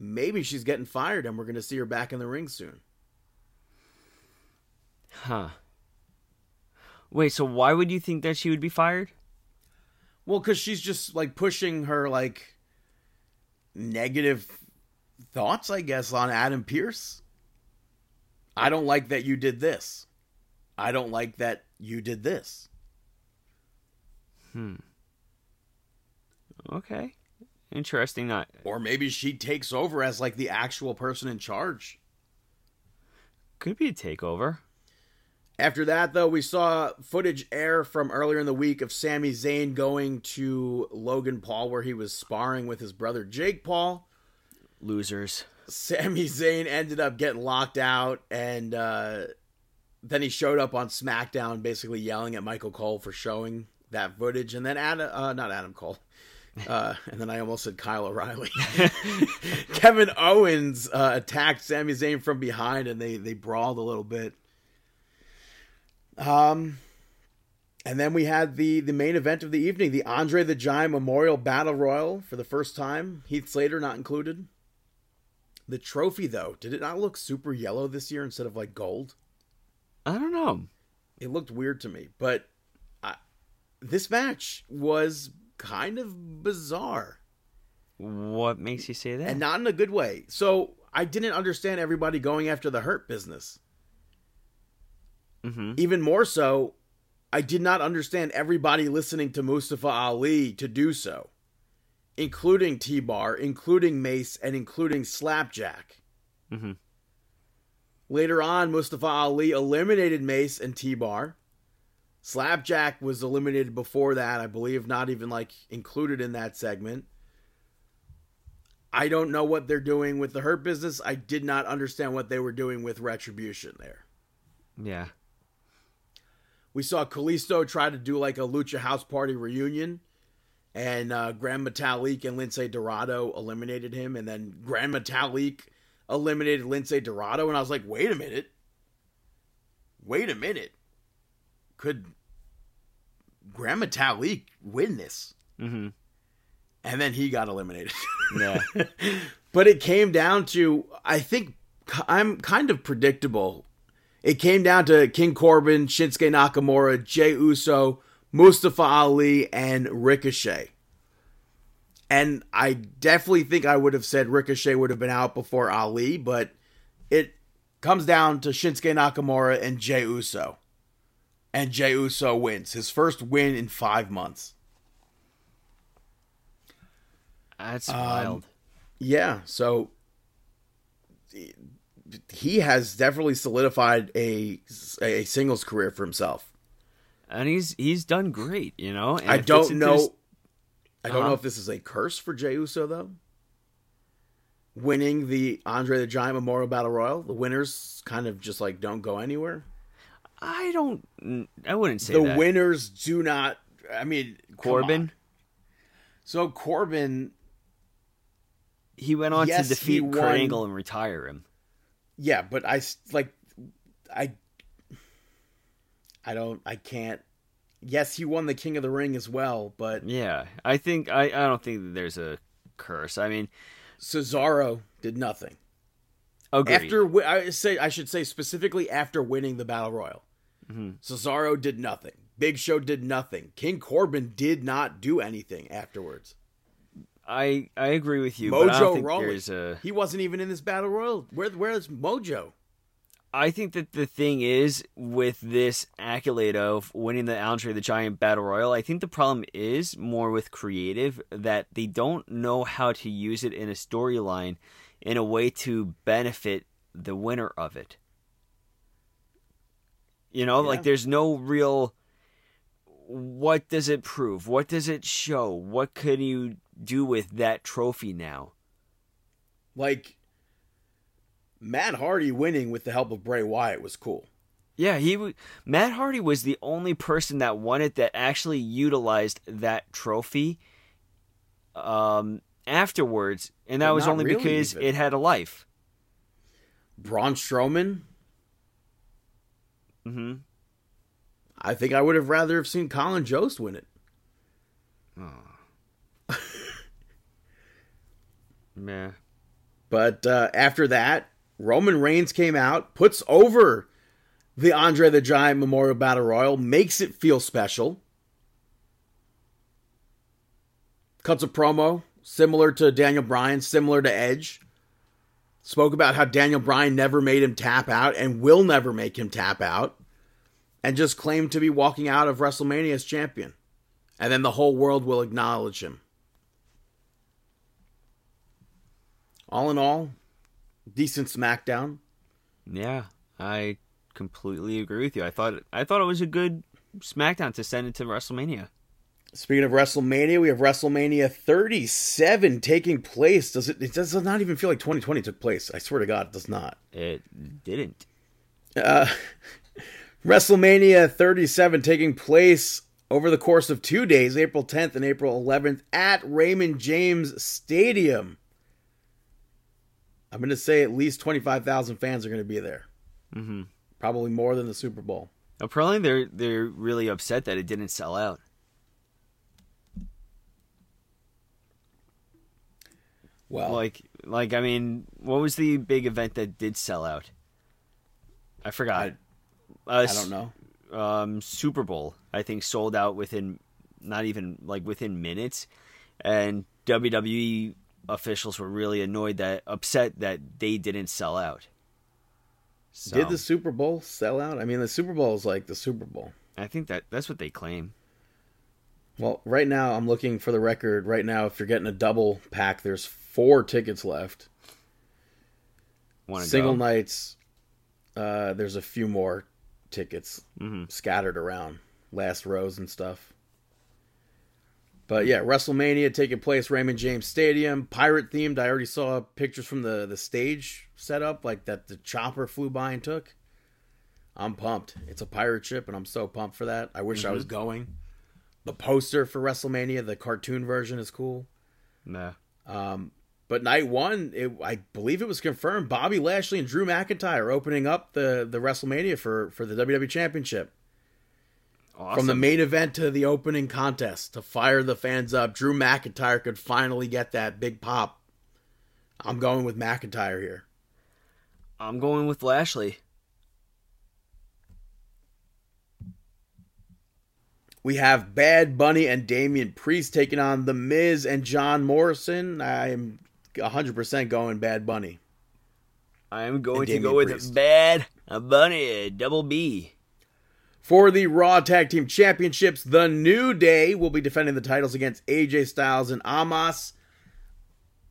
maybe she's getting fired and we're going to see her back in the ring soon. Huh. Wait, so why would you think that she would be fired? Well, because she's just like pushing her like negative thoughts, I guess, on Adam Pearce. I don't like that you did this. I don't like that you did this. Hmm. Okay. Interesting. Not Or maybe she takes over as like the actual person in charge. could be a takeover. After that, though, we saw footage air from earlier in the week of Sami Zayn going to Logan Paul, where he was sparring with his brother Jake Paul. Losers. Sami Zayn ended up getting locked out, and uh, then he showed up on SmackDown, basically yelling at Michael Cole for showing that footage, and then Adam, uh, not Adam Cole, uh, and then I almost said Kyle O'Reilly. Kevin Owens uh, attacked Sami Zayn from behind, and they they brawled a little bit. Um, and then we had the the main event of the evening, the Andre the Giant Memorial Battle Royal for the first time. Heath Slater not included. The trophy, though, did it not look super yellow this year instead of like gold? I don't know. It looked weird to me, but I, this match was kind of bizarre What makes you say that? and not in a good way. So I didn't understand everybody going after the hurt business. Mhm. Even more so, I did not understand everybody listening to Mustafa Ali to do so, including T Bar, including Mace, and including Slapjack. Mhm. Later on, Mustafa Ali eliminated Mace and T Bar. Slapjack was eliminated before that, I believe, not even like included in that segment. I don't know what they're doing with the Hurt business. I did not understand what they were doing with Retribution there. yeah. We saw Kalisto try to do like a Lucha House Party reunion, and uh, Grand Metalik and Lince Dorado eliminated him, and then Grand Metalik eliminated Lince Dorado, and I was like, wait a minute, wait a minute, could Grand Metalik win this? Mm-hmm. And then he got eliminated. Yeah. but it came down to I think I'm kind of predictable. It came down to King Corbin, Shinsuke Nakamura, Jey Uso, Mustafa Ali, and Ricochet. And I definitely think I would have said Ricochet would have been out before Ali, but it comes down to Shinsuke Nakamura and Jey Uso. And Jey Uso wins his first win in five months. That's Um, wild. Yeah, so he has definitely solidified a a singles career for himself. And he's he's done great, you know. And I don't know. his- I don't know Uh-huh. if this is a curse for Jey Uso though. Winning the Andre the Giant Memorial Battle Royal, the winners kind of just like don't go anywhere. I don't. I wouldn't say the that. winners do not. I mean, Corbin. So Corbin, He went on Yes, to defeat Kurt won. Angle and retire him. yeah, but I like, I, I don't, I can't. Yes, he won the King of the Ring as well, but Yeah, I think I. I don't think that there's a curse. I mean, Cesaro did nothing. Agreed. After I say I should say specifically after winning the battle royal, Mm-hmm. Cesaro did nothing. Big Show did nothing. King Corbin did not do anything afterwards. I I agree with you. but I don't Mojo think Rawley, a. he wasn't even in this battle royal. Where where's Mojo? I think that the thing is with this accolade of winning the Andre the Giant Battle Royal, I think the problem is more with creative that they don't know how to use it in a storyline in a way to benefit the winner of it. You know, like there's no real what does it prove? What does it show? What could you do with that trophy now? Like Matt Hardy winning with the help of Bray Wyatt was cool. Yeah, he Matt Hardy was the only person that won it that actually utilized that trophy um, afterwards, and that But was only really because even. it had a life. Braun Strowman, hmm I think I would have rather have seen Colin Jost win it. Yeah, But uh, after that, Roman Reigns came out, puts over the Andre the Giant Memorial Battle Royal, makes it feel special. Cuts a promo similar to Daniel Bryan, similar to Edge. Spoke about how Daniel Bryan never made him tap out and will never make him tap out. And just claimed to be walking out of WrestleMania as champion. And then the whole world will acknowledge him. All in all, decent SmackDown. yeah, I completely agree with you. I thought I thought it was a good SmackDown to send it to WrestleMania. Speaking of WrestleMania, we have WrestleMania 37 taking place. Does it? It does not even feel like 2020 took place. I swear to God, it does not. It didn't. Uh, WrestleMania 37 taking place over the course of two days, April 10th and April 11th, at Raymond James Stadium. I'm going to say at least 25,000 fans are going to be there. Mm-hmm. Probably more than the Super Bowl. Apparently, they're they're really upset that it didn't sell out. Well, Like, like I mean, what was the big event that did sell out? I forgot. I, Uh, I don't know. um, Super Bowl, I think, sold out within not even like within minutes, and WWE officials were really annoyed that upset that they didn't sell out. So, Did the Super Bowl sell out? I mean, the Super Bowl is like the Super Bowl. I think that that's what they claim. Well, right now I'm looking for the record. Right now, if you're getting a double pack, there's four tickets left. Want to Single go? nights, uh, there's a few more tickets Mhm. scattered around, last rows and stuff. But yeah, WrestleMania taking place Raymond James Stadium, pirate themed. I already saw pictures from the the stage setup, like that the chopper flew by and took. I'm pumped. It's a pirate ship, and I'm so pumped for that. I wish I was going. The poster for WrestleMania, the cartoon version, is cool. Nah. Um, but night one, it, I believe it was confirmed. Bobby Lashley and Drew McIntyre opening up the the WrestleMania for for the WWE Championship. Awesome. From the main event to the opening contest to fire the fans up, Drew McIntyre could finally get that big pop. I'm going with McIntyre here. I'm going with Lashley. We have Bad Bunny and Damian Priest taking on The Miz and John Morrison. I'm 100% going Bad Bunny. I am going to go with Priest. Bad Bunny, double B. For the Raw Tag Team Championships, The New Day will be defending the titles against AJ Styles and Omos.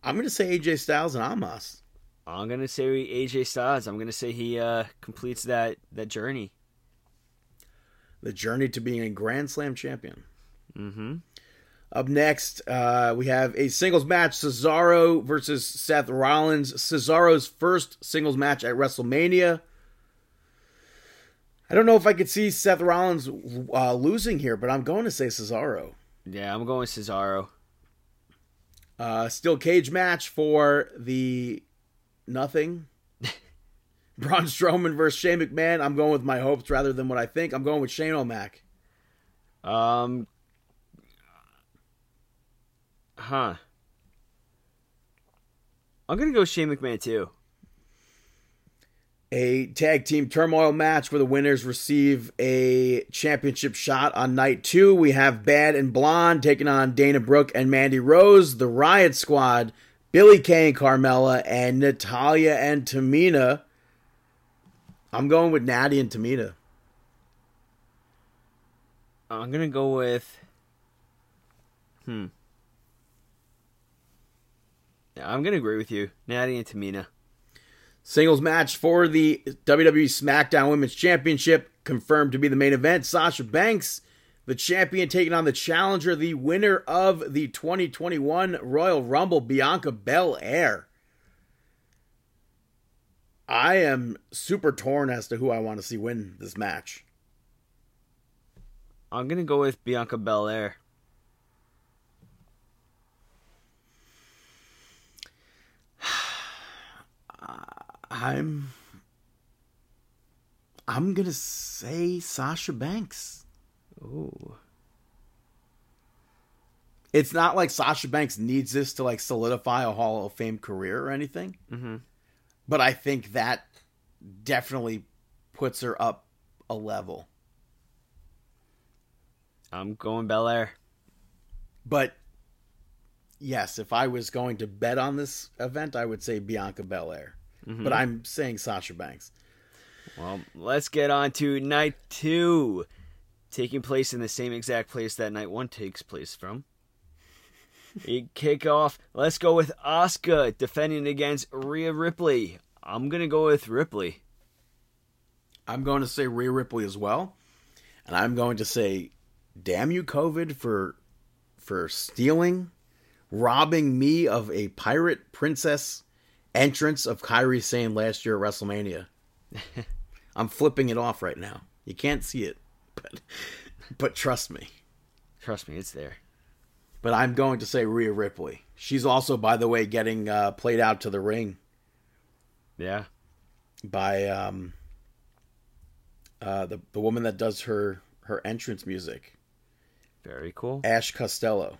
I'm going to say AJ Styles and Omos. I'm gonna say AJ Styles. I'm gonna say he uh, completes that that journey. The journey to being a Grand Slam champion. Mm-hmm. Up next, uh, we have a singles match Cesaro versus Seth Rollins. Cesaro's first singles match at WrestleMania. I don't know if I could see Seth Rollins uh, losing here, but I'm going to say Cesaro. Yeah, I'm going with Cesaro. Uh, steel cage match for the nothing. Braun Strowman versus Shane McMahon. I'm going with my hopes rather than what I think. I'm going with Shane O'Mac. Um. Huh. I'm gonna go Shane McMahon too. A tag team turmoil match where the winners receive a championship shot on night two. We have Bad and Blonde taking on Dana Brooke and Mandy Rose. The Riot Squad, Billie Kay and Carmella, and Natalya and Tamina. I'm going with Natty and Tamina. I'm gonna go with. Hmm. Yeah, I'm gonna agree with you, Natty and Tamina. Singles match for the WWE SmackDown Women's Championship confirmed to be the main event. Sasha Banks, the champion, taking on the challenger, the winner of the 2021 Royal Rumble, Bianca Belair. I am super torn as to who I want to see win this match. I'm gonna go with Bianca Belair. I'm I'm gonna say Sasha Banks. Ooh. It's not like Sasha Banks needs this to like solidify a Hall of Fame career or anything. Mm-hmm. But I think that definitely puts her up a level. I'm going Bel Air. But yes, if I was going to bet on this event, I would say Bianca Belair. But mm-hmm. I'm saying Sasha Banks. Well, let's get on to night two, taking place in the same exact place that night one takes place from. You kick off. Let's go with Asuka defending against Rhea Ripley. I'm gonna go with Ripley. I'm going to say Rhea Ripley as well. And I'm going to say damn you COVID for for stealing, robbing me of a pirate princess entrance of Kairi Sane last year at WrestleMania. I'm flipping it off right now. You can't see it, but but trust me. Trust me, it's there. But I'm going to say Rhea Ripley. She's also, by the way, getting uh, played out to the ring Yeah. by um, uh, the the woman that does her her entrance music, Very cool. Ash Costello.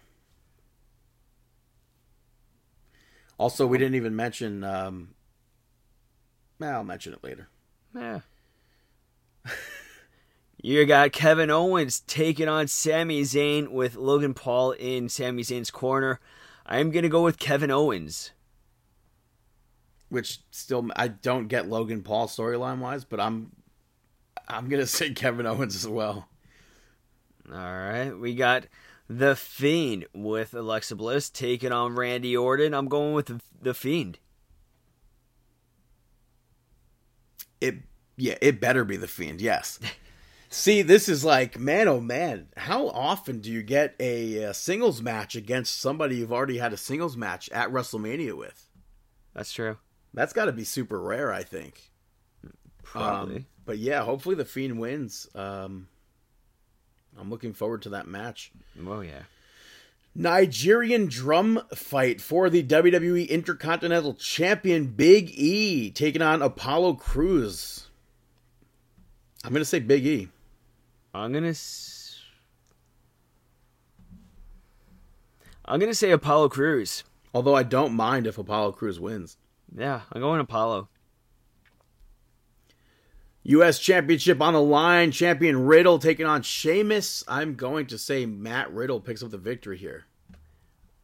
Also, we didn't even mention. Um, I'll mention it later. Yeah. you got Kevin Owens taking on Sami Zayn with Logan Paul in Sami Zayn's corner. I'm gonna go with Kevin Owens. Which still, I don't get Logan Paul storyline wise, but I'm I'm gonna say Kevin Owens as well. All right, we got the Fiend with Alexa Bliss taking on Randy Orton. I'm going with the, Fiend. It yeah, it better be the Fiend. Yes. See, this is like man, oh man, how often do you get a, uh singles match against somebody you've already had a singles match at WrestleMania with? That's true. That's got to be super rare, I think. Probably. Um, but yeah, hopefully the Fiend wins. Um, I'm looking forward to that match. oh yeah. Nigerian drum fight for the WWE Intercontinental Champion Big E taking on Apollo Crews. I'm going to say Big E. I'm gonna. S- I'm gonna say Apollo Crews. Although I don't mind if Apollo Crews wins. Yeah, I'm going Apollo. U.S. Championship on the line. Champion Riddle taking on Sheamus. I'm going to say Matt Riddle picks up the victory here.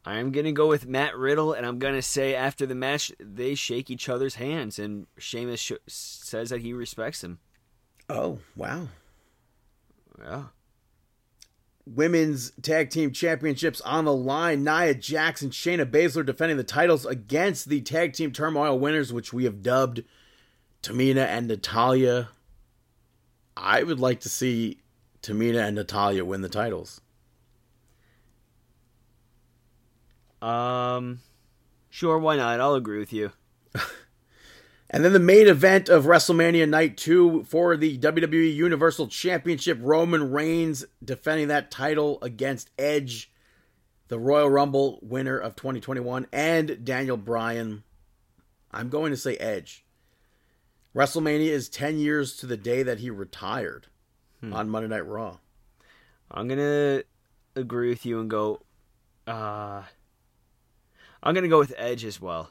I'm gonna go with Matt Riddle, and I'm gonna say after the match they shake each other's hands, and Sheamus sh- says that he respects him. Oh, wow. Yeah. Women's Tag Team Championships on the line. Nia Jax and Shayna Baszler defending the titles against the Tag Team Turmoil winners, which we have dubbed Tamina and Natalya. I would like to see Tamina and Natalya win the titles. Um. Sure, why not? I'll agree with you. And then the main event of WrestleMania Night 2 for the WWE Universal Championship, Roman Reigns defending that title against Edge, the Royal Rumble winner of 2021, and Daniel Bryan. I'm going to say Edge. WrestleMania is 10 years to the day that he retired on Monday Night Raw. I'm gonna agree with you and go. Uh, I'm gonna go with Edge as well.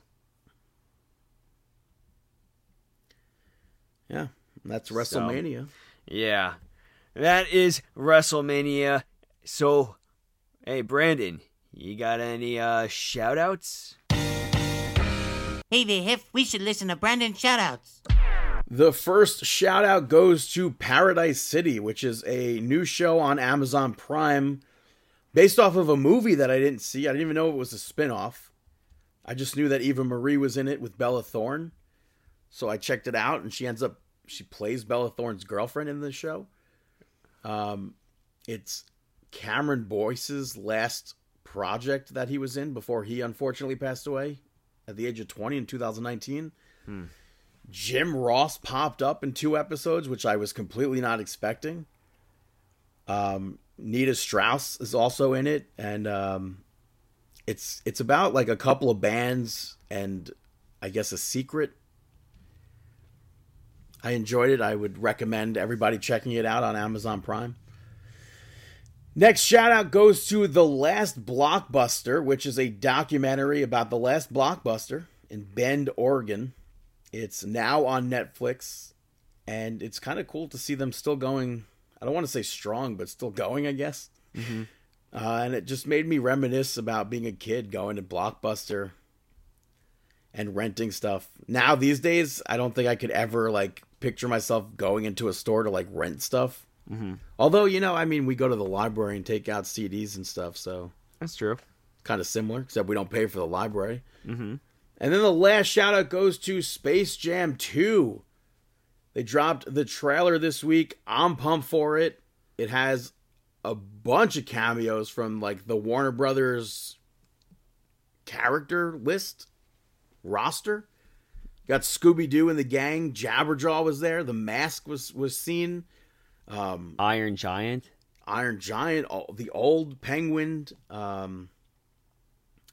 Yeah, that's WrestleMania. Yeah, that is WrestleMania. So, hey, Brandon, you got any uh, shout outs? Hey there, Hef. We should listen to Brandon shoutouts. The first shout out goes to Paradise City, which is a new show on Amazon Prime based off of a movie that I didn't see. I didn't even know it was a spin off. I just knew that Eva Marie was in it with Bella Thorne. So I checked it out, and she ends up, she plays Bella Thorne's girlfriend in the show. Um, it's Cameron Boyce's last project that he was in before he unfortunately passed away at the age of 20 in 2019. Jim Ross popped up in two episodes, which I was completely not expecting. Um, Nita Strauss is also in it, and um, it's it's about like a couple of bands and I guess a secret. I enjoyed it. I would recommend everybody checking it out on Amazon Prime. Next shout out goes to The Last Blockbuster, which is a documentary about the last blockbuster in Bend, Oregon. It's now on Netflix, and it's kind of cool to see them still going. I don't want to say strong, but still going, I guess. Uh, and it just made me reminisce about being a kid going to Blockbuster and renting stuff. Now, these days, I don't think I could ever like picture myself going into a store to like rent stuff. Although, you know, I mean, we go to the library and take out CDs and stuff, so That's true. kind of similar, except we don't pay for the library. Mm-hmm. And then the last shout out goes to Space Jam 2. They dropped the trailer this week. I'm pumped for it. It has a bunch of cameos from like the Warner Brothers character list roster. Got Scooby Doo and the gang. Jabberjaw was there. The Mask was was seen. Iron Giant. Iron Giant, all- the old Penguin, um,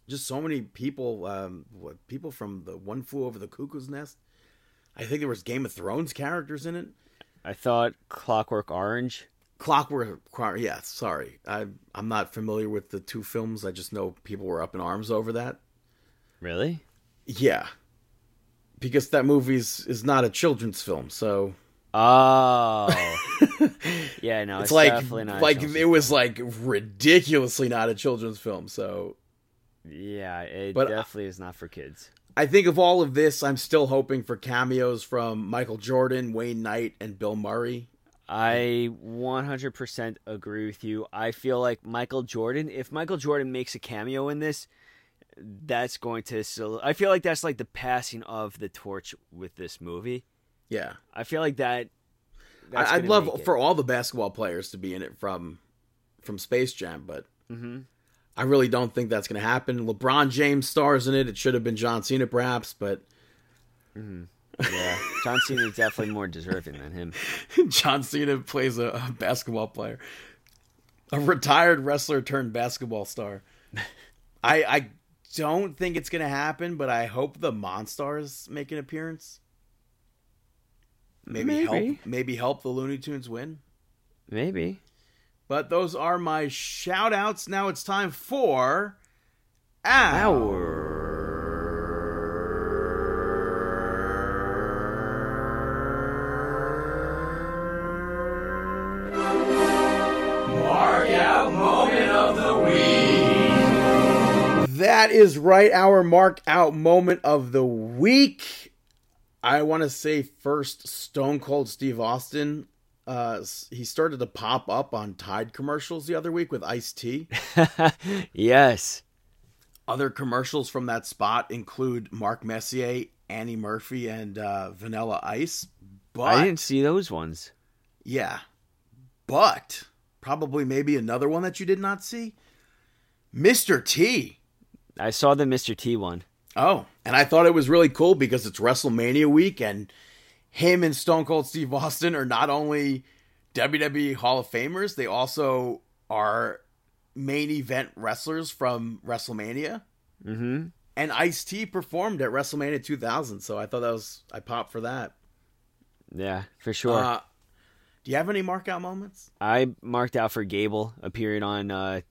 just so many people, um, what, people from the One Flew Over the Cuckoo's Nest. I think there was Game of Thrones characters in it. I thought Clockwork Orange. Clockwork, yeah, sorry, I I'm not familiar with the two films. I just know people were up in arms over that. Really? Yeah, because that movie is, is not a children's film, so Oh. yeah, no, it's, it's, like definitely not. like it was like ridiculously not a children's film. So Yeah, it But I- definitely is not for kids. I think of all of this, I'm still hoping for cameos from Michael Jordan, Wayne Knight, and Bill Murray. I 100% agree with you. I feel like Michael Jordan, if Michael Jordan makes a cameo in this, that's going to. I feel like that's like the passing of the torch with this movie. Yeah, I feel like that. I, I'd love for all the basketball players to be in it from from Space Jam, but Mm-hmm. I really don't think that's going to happen. LeBron James stars in it. It should have been John Cena, perhaps, but mm-hmm. Yeah, John Cena is definitely more deserving than him. John Cena plays a, a basketball player, a retired wrestler turned basketball star. I I don't think it's going to happen, but I hope the Monstars make an appearance. Maybe, Maybe. help maybe help the Looney Tunes win. Maybe. But those are my shout outs. Now it's time for our. Mark out moment of the week. That is right, our mark out moment of the week. I want to say first, Stone Cold Steve Austin. Uh, he started to pop up on Tide commercials the other week with Ice T. Yes. Other commercials from that spot include Mark Messier, Annie Murphy, and uh, Vanilla Ice. But I didn't see those ones. yeah, but probably maybe another one that you did not see, Mr. T. I saw the Mr. T one. Oh, and I thought it was really cool because it's WrestleMania week and him and Stone Cold Steve Austin are not only WWE Hall of Famers, they also are main event wrestlers from WrestleMania. Mm-hmm. And Ice T performed at WrestleMania 2000, so I thought that was I popped for that. Yeah, for sure. Uh, do you have any mark out moments? I marked out for Gable appearing on uh,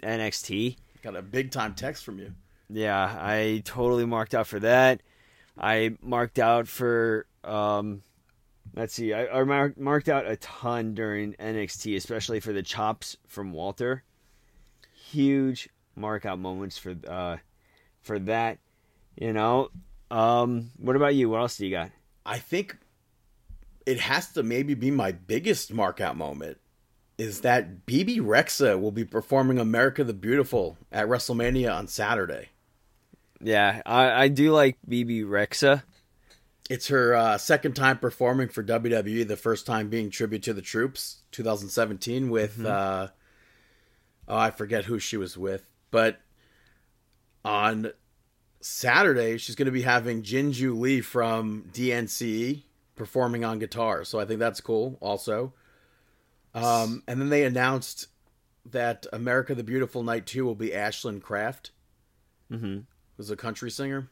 NXT. Got a big time text from you. Yeah, I totally marked out for that. I marked out for um, Let's see. I, I mar- marked out a ton during NXT, especially for the chops from Walter. Huge mark out moments for uh for that. You know. Um, what about you? What else do you got? I think it has to maybe be my biggest mark out moment is that Bebe Rexha will be performing America the Beautiful at WrestleMania on Saturday. Yeah, I, I do like Bebe Rexha. It's her uh, second time performing for WWE, the first time being tribute to the troops, 2017 with uh, oh I forget who she was with, but on Saturday she's going to be having Jinjoo Lee from DNC performing on guitar, so I think that's cool. Also, um, and then they announced that America the Beautiful Night Two will be Ashland Craft, Mm-hmm. who's a country singer,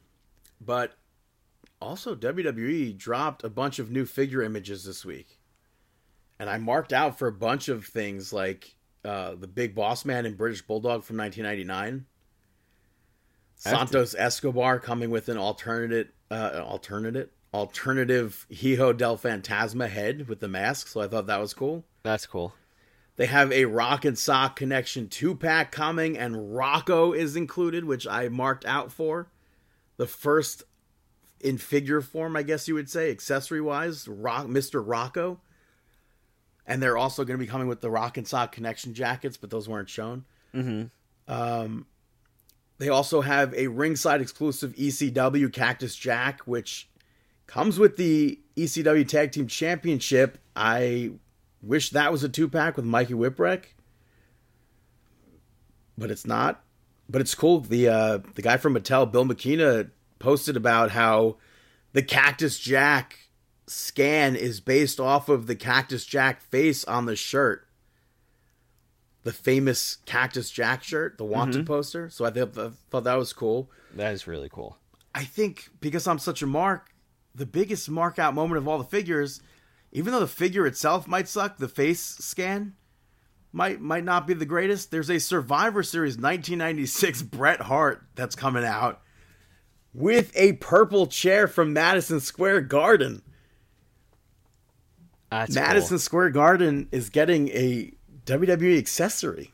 but also WWE dropped a bunch of new figure images this week, and I marked out for a bunch of things like uh, the Big Boss Man and British Bulldog from 1999. Santos Escobar coming with an alternative, uh, alternative, alternative Hijo del Fantasma head with the mask. So I thought that was cool. That's cool. They have a Rock and Sock Connection two pack coming, and Rocco is included, which I marked out for. The first in figure form, I guess you would say, accessory wise, Rock, Mr. Rocco. And they're also going to be coming with the Rock and Sock Connection jackets, but those weren't shown. Mm-hmm. Um, they also have a ringside exclusive ECW Cactus Jack, which comes with the ECW Tag Team Championship. I wish that was a two pack with Mikey Whipwreck, but it's not. But it's cool. The uh, the guy from Mattel, Bill McKenna, posted about how the Cactus Jack scan is based off of the Cactus Jack face on the shirt the famous Cactus Jack shirt, the wanted mm-hmm. poster. So I, th- I thought that was cool. That is really cool. I think because I'm such a mark, the biggest mark out moment of all the figures, even though the figure itself might suck, the face scan might might not be the greatest. There's a Survivor Series 1996 Bret Hart that's coming out with a purple chair from Madison Square Garden. That's Madison cool. Square Garden is getting a WWE accessory.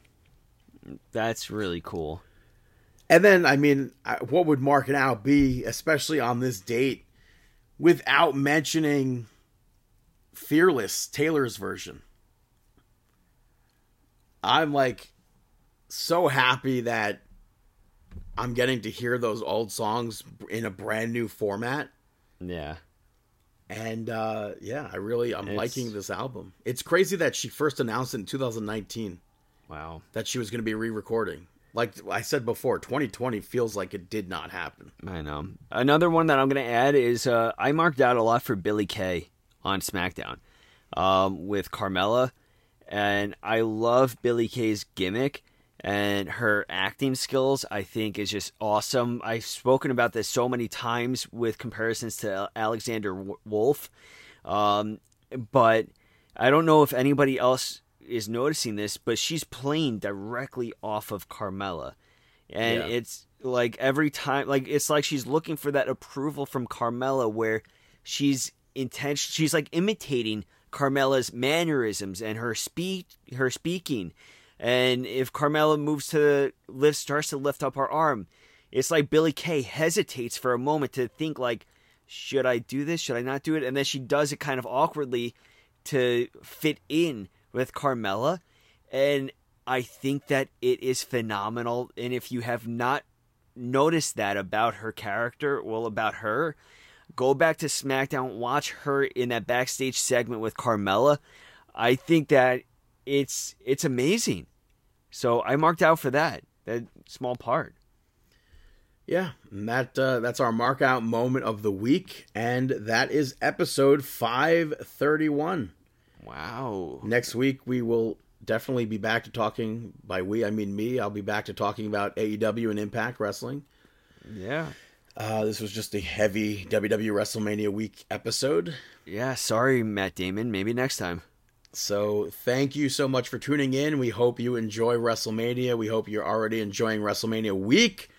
That's really cool. And then, I mean, what would Mark it out be, especially on this date, without mentioning Fearless, Taylor's version? I'm like so happy that I'm getting to hear those old songs in a brand new format. Yeah. And uh, yeah, I really I'm It's- liking this album. It's crazy that she first announced it in 2019 Wow. that she was going to be re-recording. Like I said before, 2020 feels like it did not happen. I know. Another one that I'm going to add is uh, I marked out a lot for Billie Kay on SmackDown um, with Carmella, and I love Billie Kay's gimmick and her acting skills. I think is just awesome. I've spoken about this so many times with comparisons to Alexander Wolf, um, but I don't know if anybody else is noticing this, but she's playing directly off of Carmella And Yeah. it's like every time like it's like she's looking for that approval from Carmella where she's intention she's like imitating Carmella's mannerisms and her speech her speaking. And if Carmella moves to lift starts to lift up her arm, it's like Billie Kay hesitates for a moment to think like should I do this? Should I not do it? And then she does it kind of awkwardly to fit in with Carmella. And I think that it is phenomenal. And if you have not noticed that about her character, well, about her, go back to SmackDown, watch her in that backstage segment with Carmella. I think that it's it's amazing. So I marked out for that that small part. Yeah, that uh, that's our mark out moment of the week, and that is episode 531. Wow. Next week we will definitely be back to talking. By we, I mean me. I'll be back to talking about AEW and Impact Wrestling. Yeah. Uh, this was just a heavy WWE WrestleMania week episode. Yeah. Sorry, Matt Damon. Maybe next time. So thank you so much for tuning in. We hope you enjoy WrestleMania. We hope you're already enjoying WrestleMania week.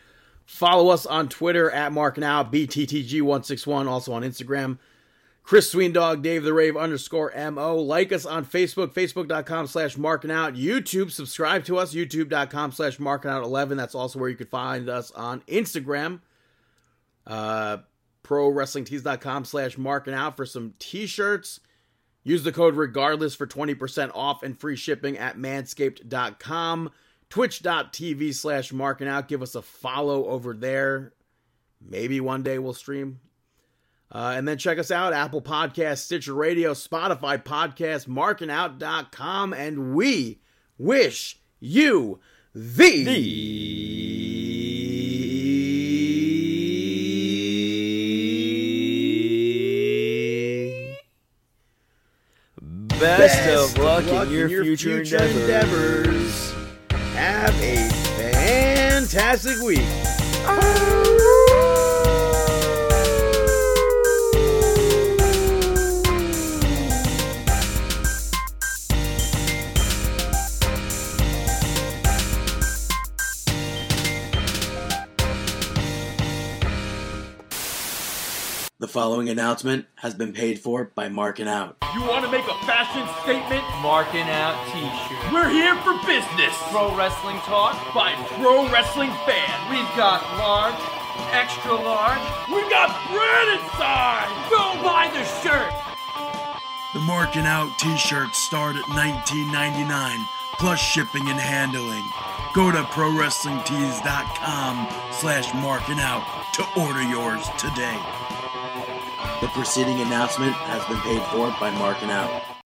Follow us on Twitter at Mark Now, BTTG161, also on Instagram. Chris Sweendog, Dave the Rave underscore MO. Like us on Facebook, facebook.com slash marking out. YouTube, subscribe to us, youtube.com slash marking out 11. That's also where you could find us on Instagram. Uh, ProWrestlingTees.com slash marking out for some t shirts. Use the code regardless for 20% off and free shipping at manscaped.com. Twitch.tv slash marking out. Give us a follow over there. Maybe one day we'll stream. Uh, and then check us out Apple Podcast, Stitcher Radio, Spotify Podcast, markingout.com. And we wish you the, Best, of luck, in your, future, endeavors. endeavors. Have a fantastic week. Oh. Following announcement has been paid for by Marking Out. You want to make a fashion statement? Marking out t-shirt. We're here for business Pro wrestling talk. by pro wrestling fans. We've got large, extra large. We've got bread inside. Go buy the shirt. The Marking Out t-shirts start at $19.99 plus shipping and handling. Go to ProWrestlingTees.com slash marking out to order yours today. The preceding announcement has been paid for by Marking Out.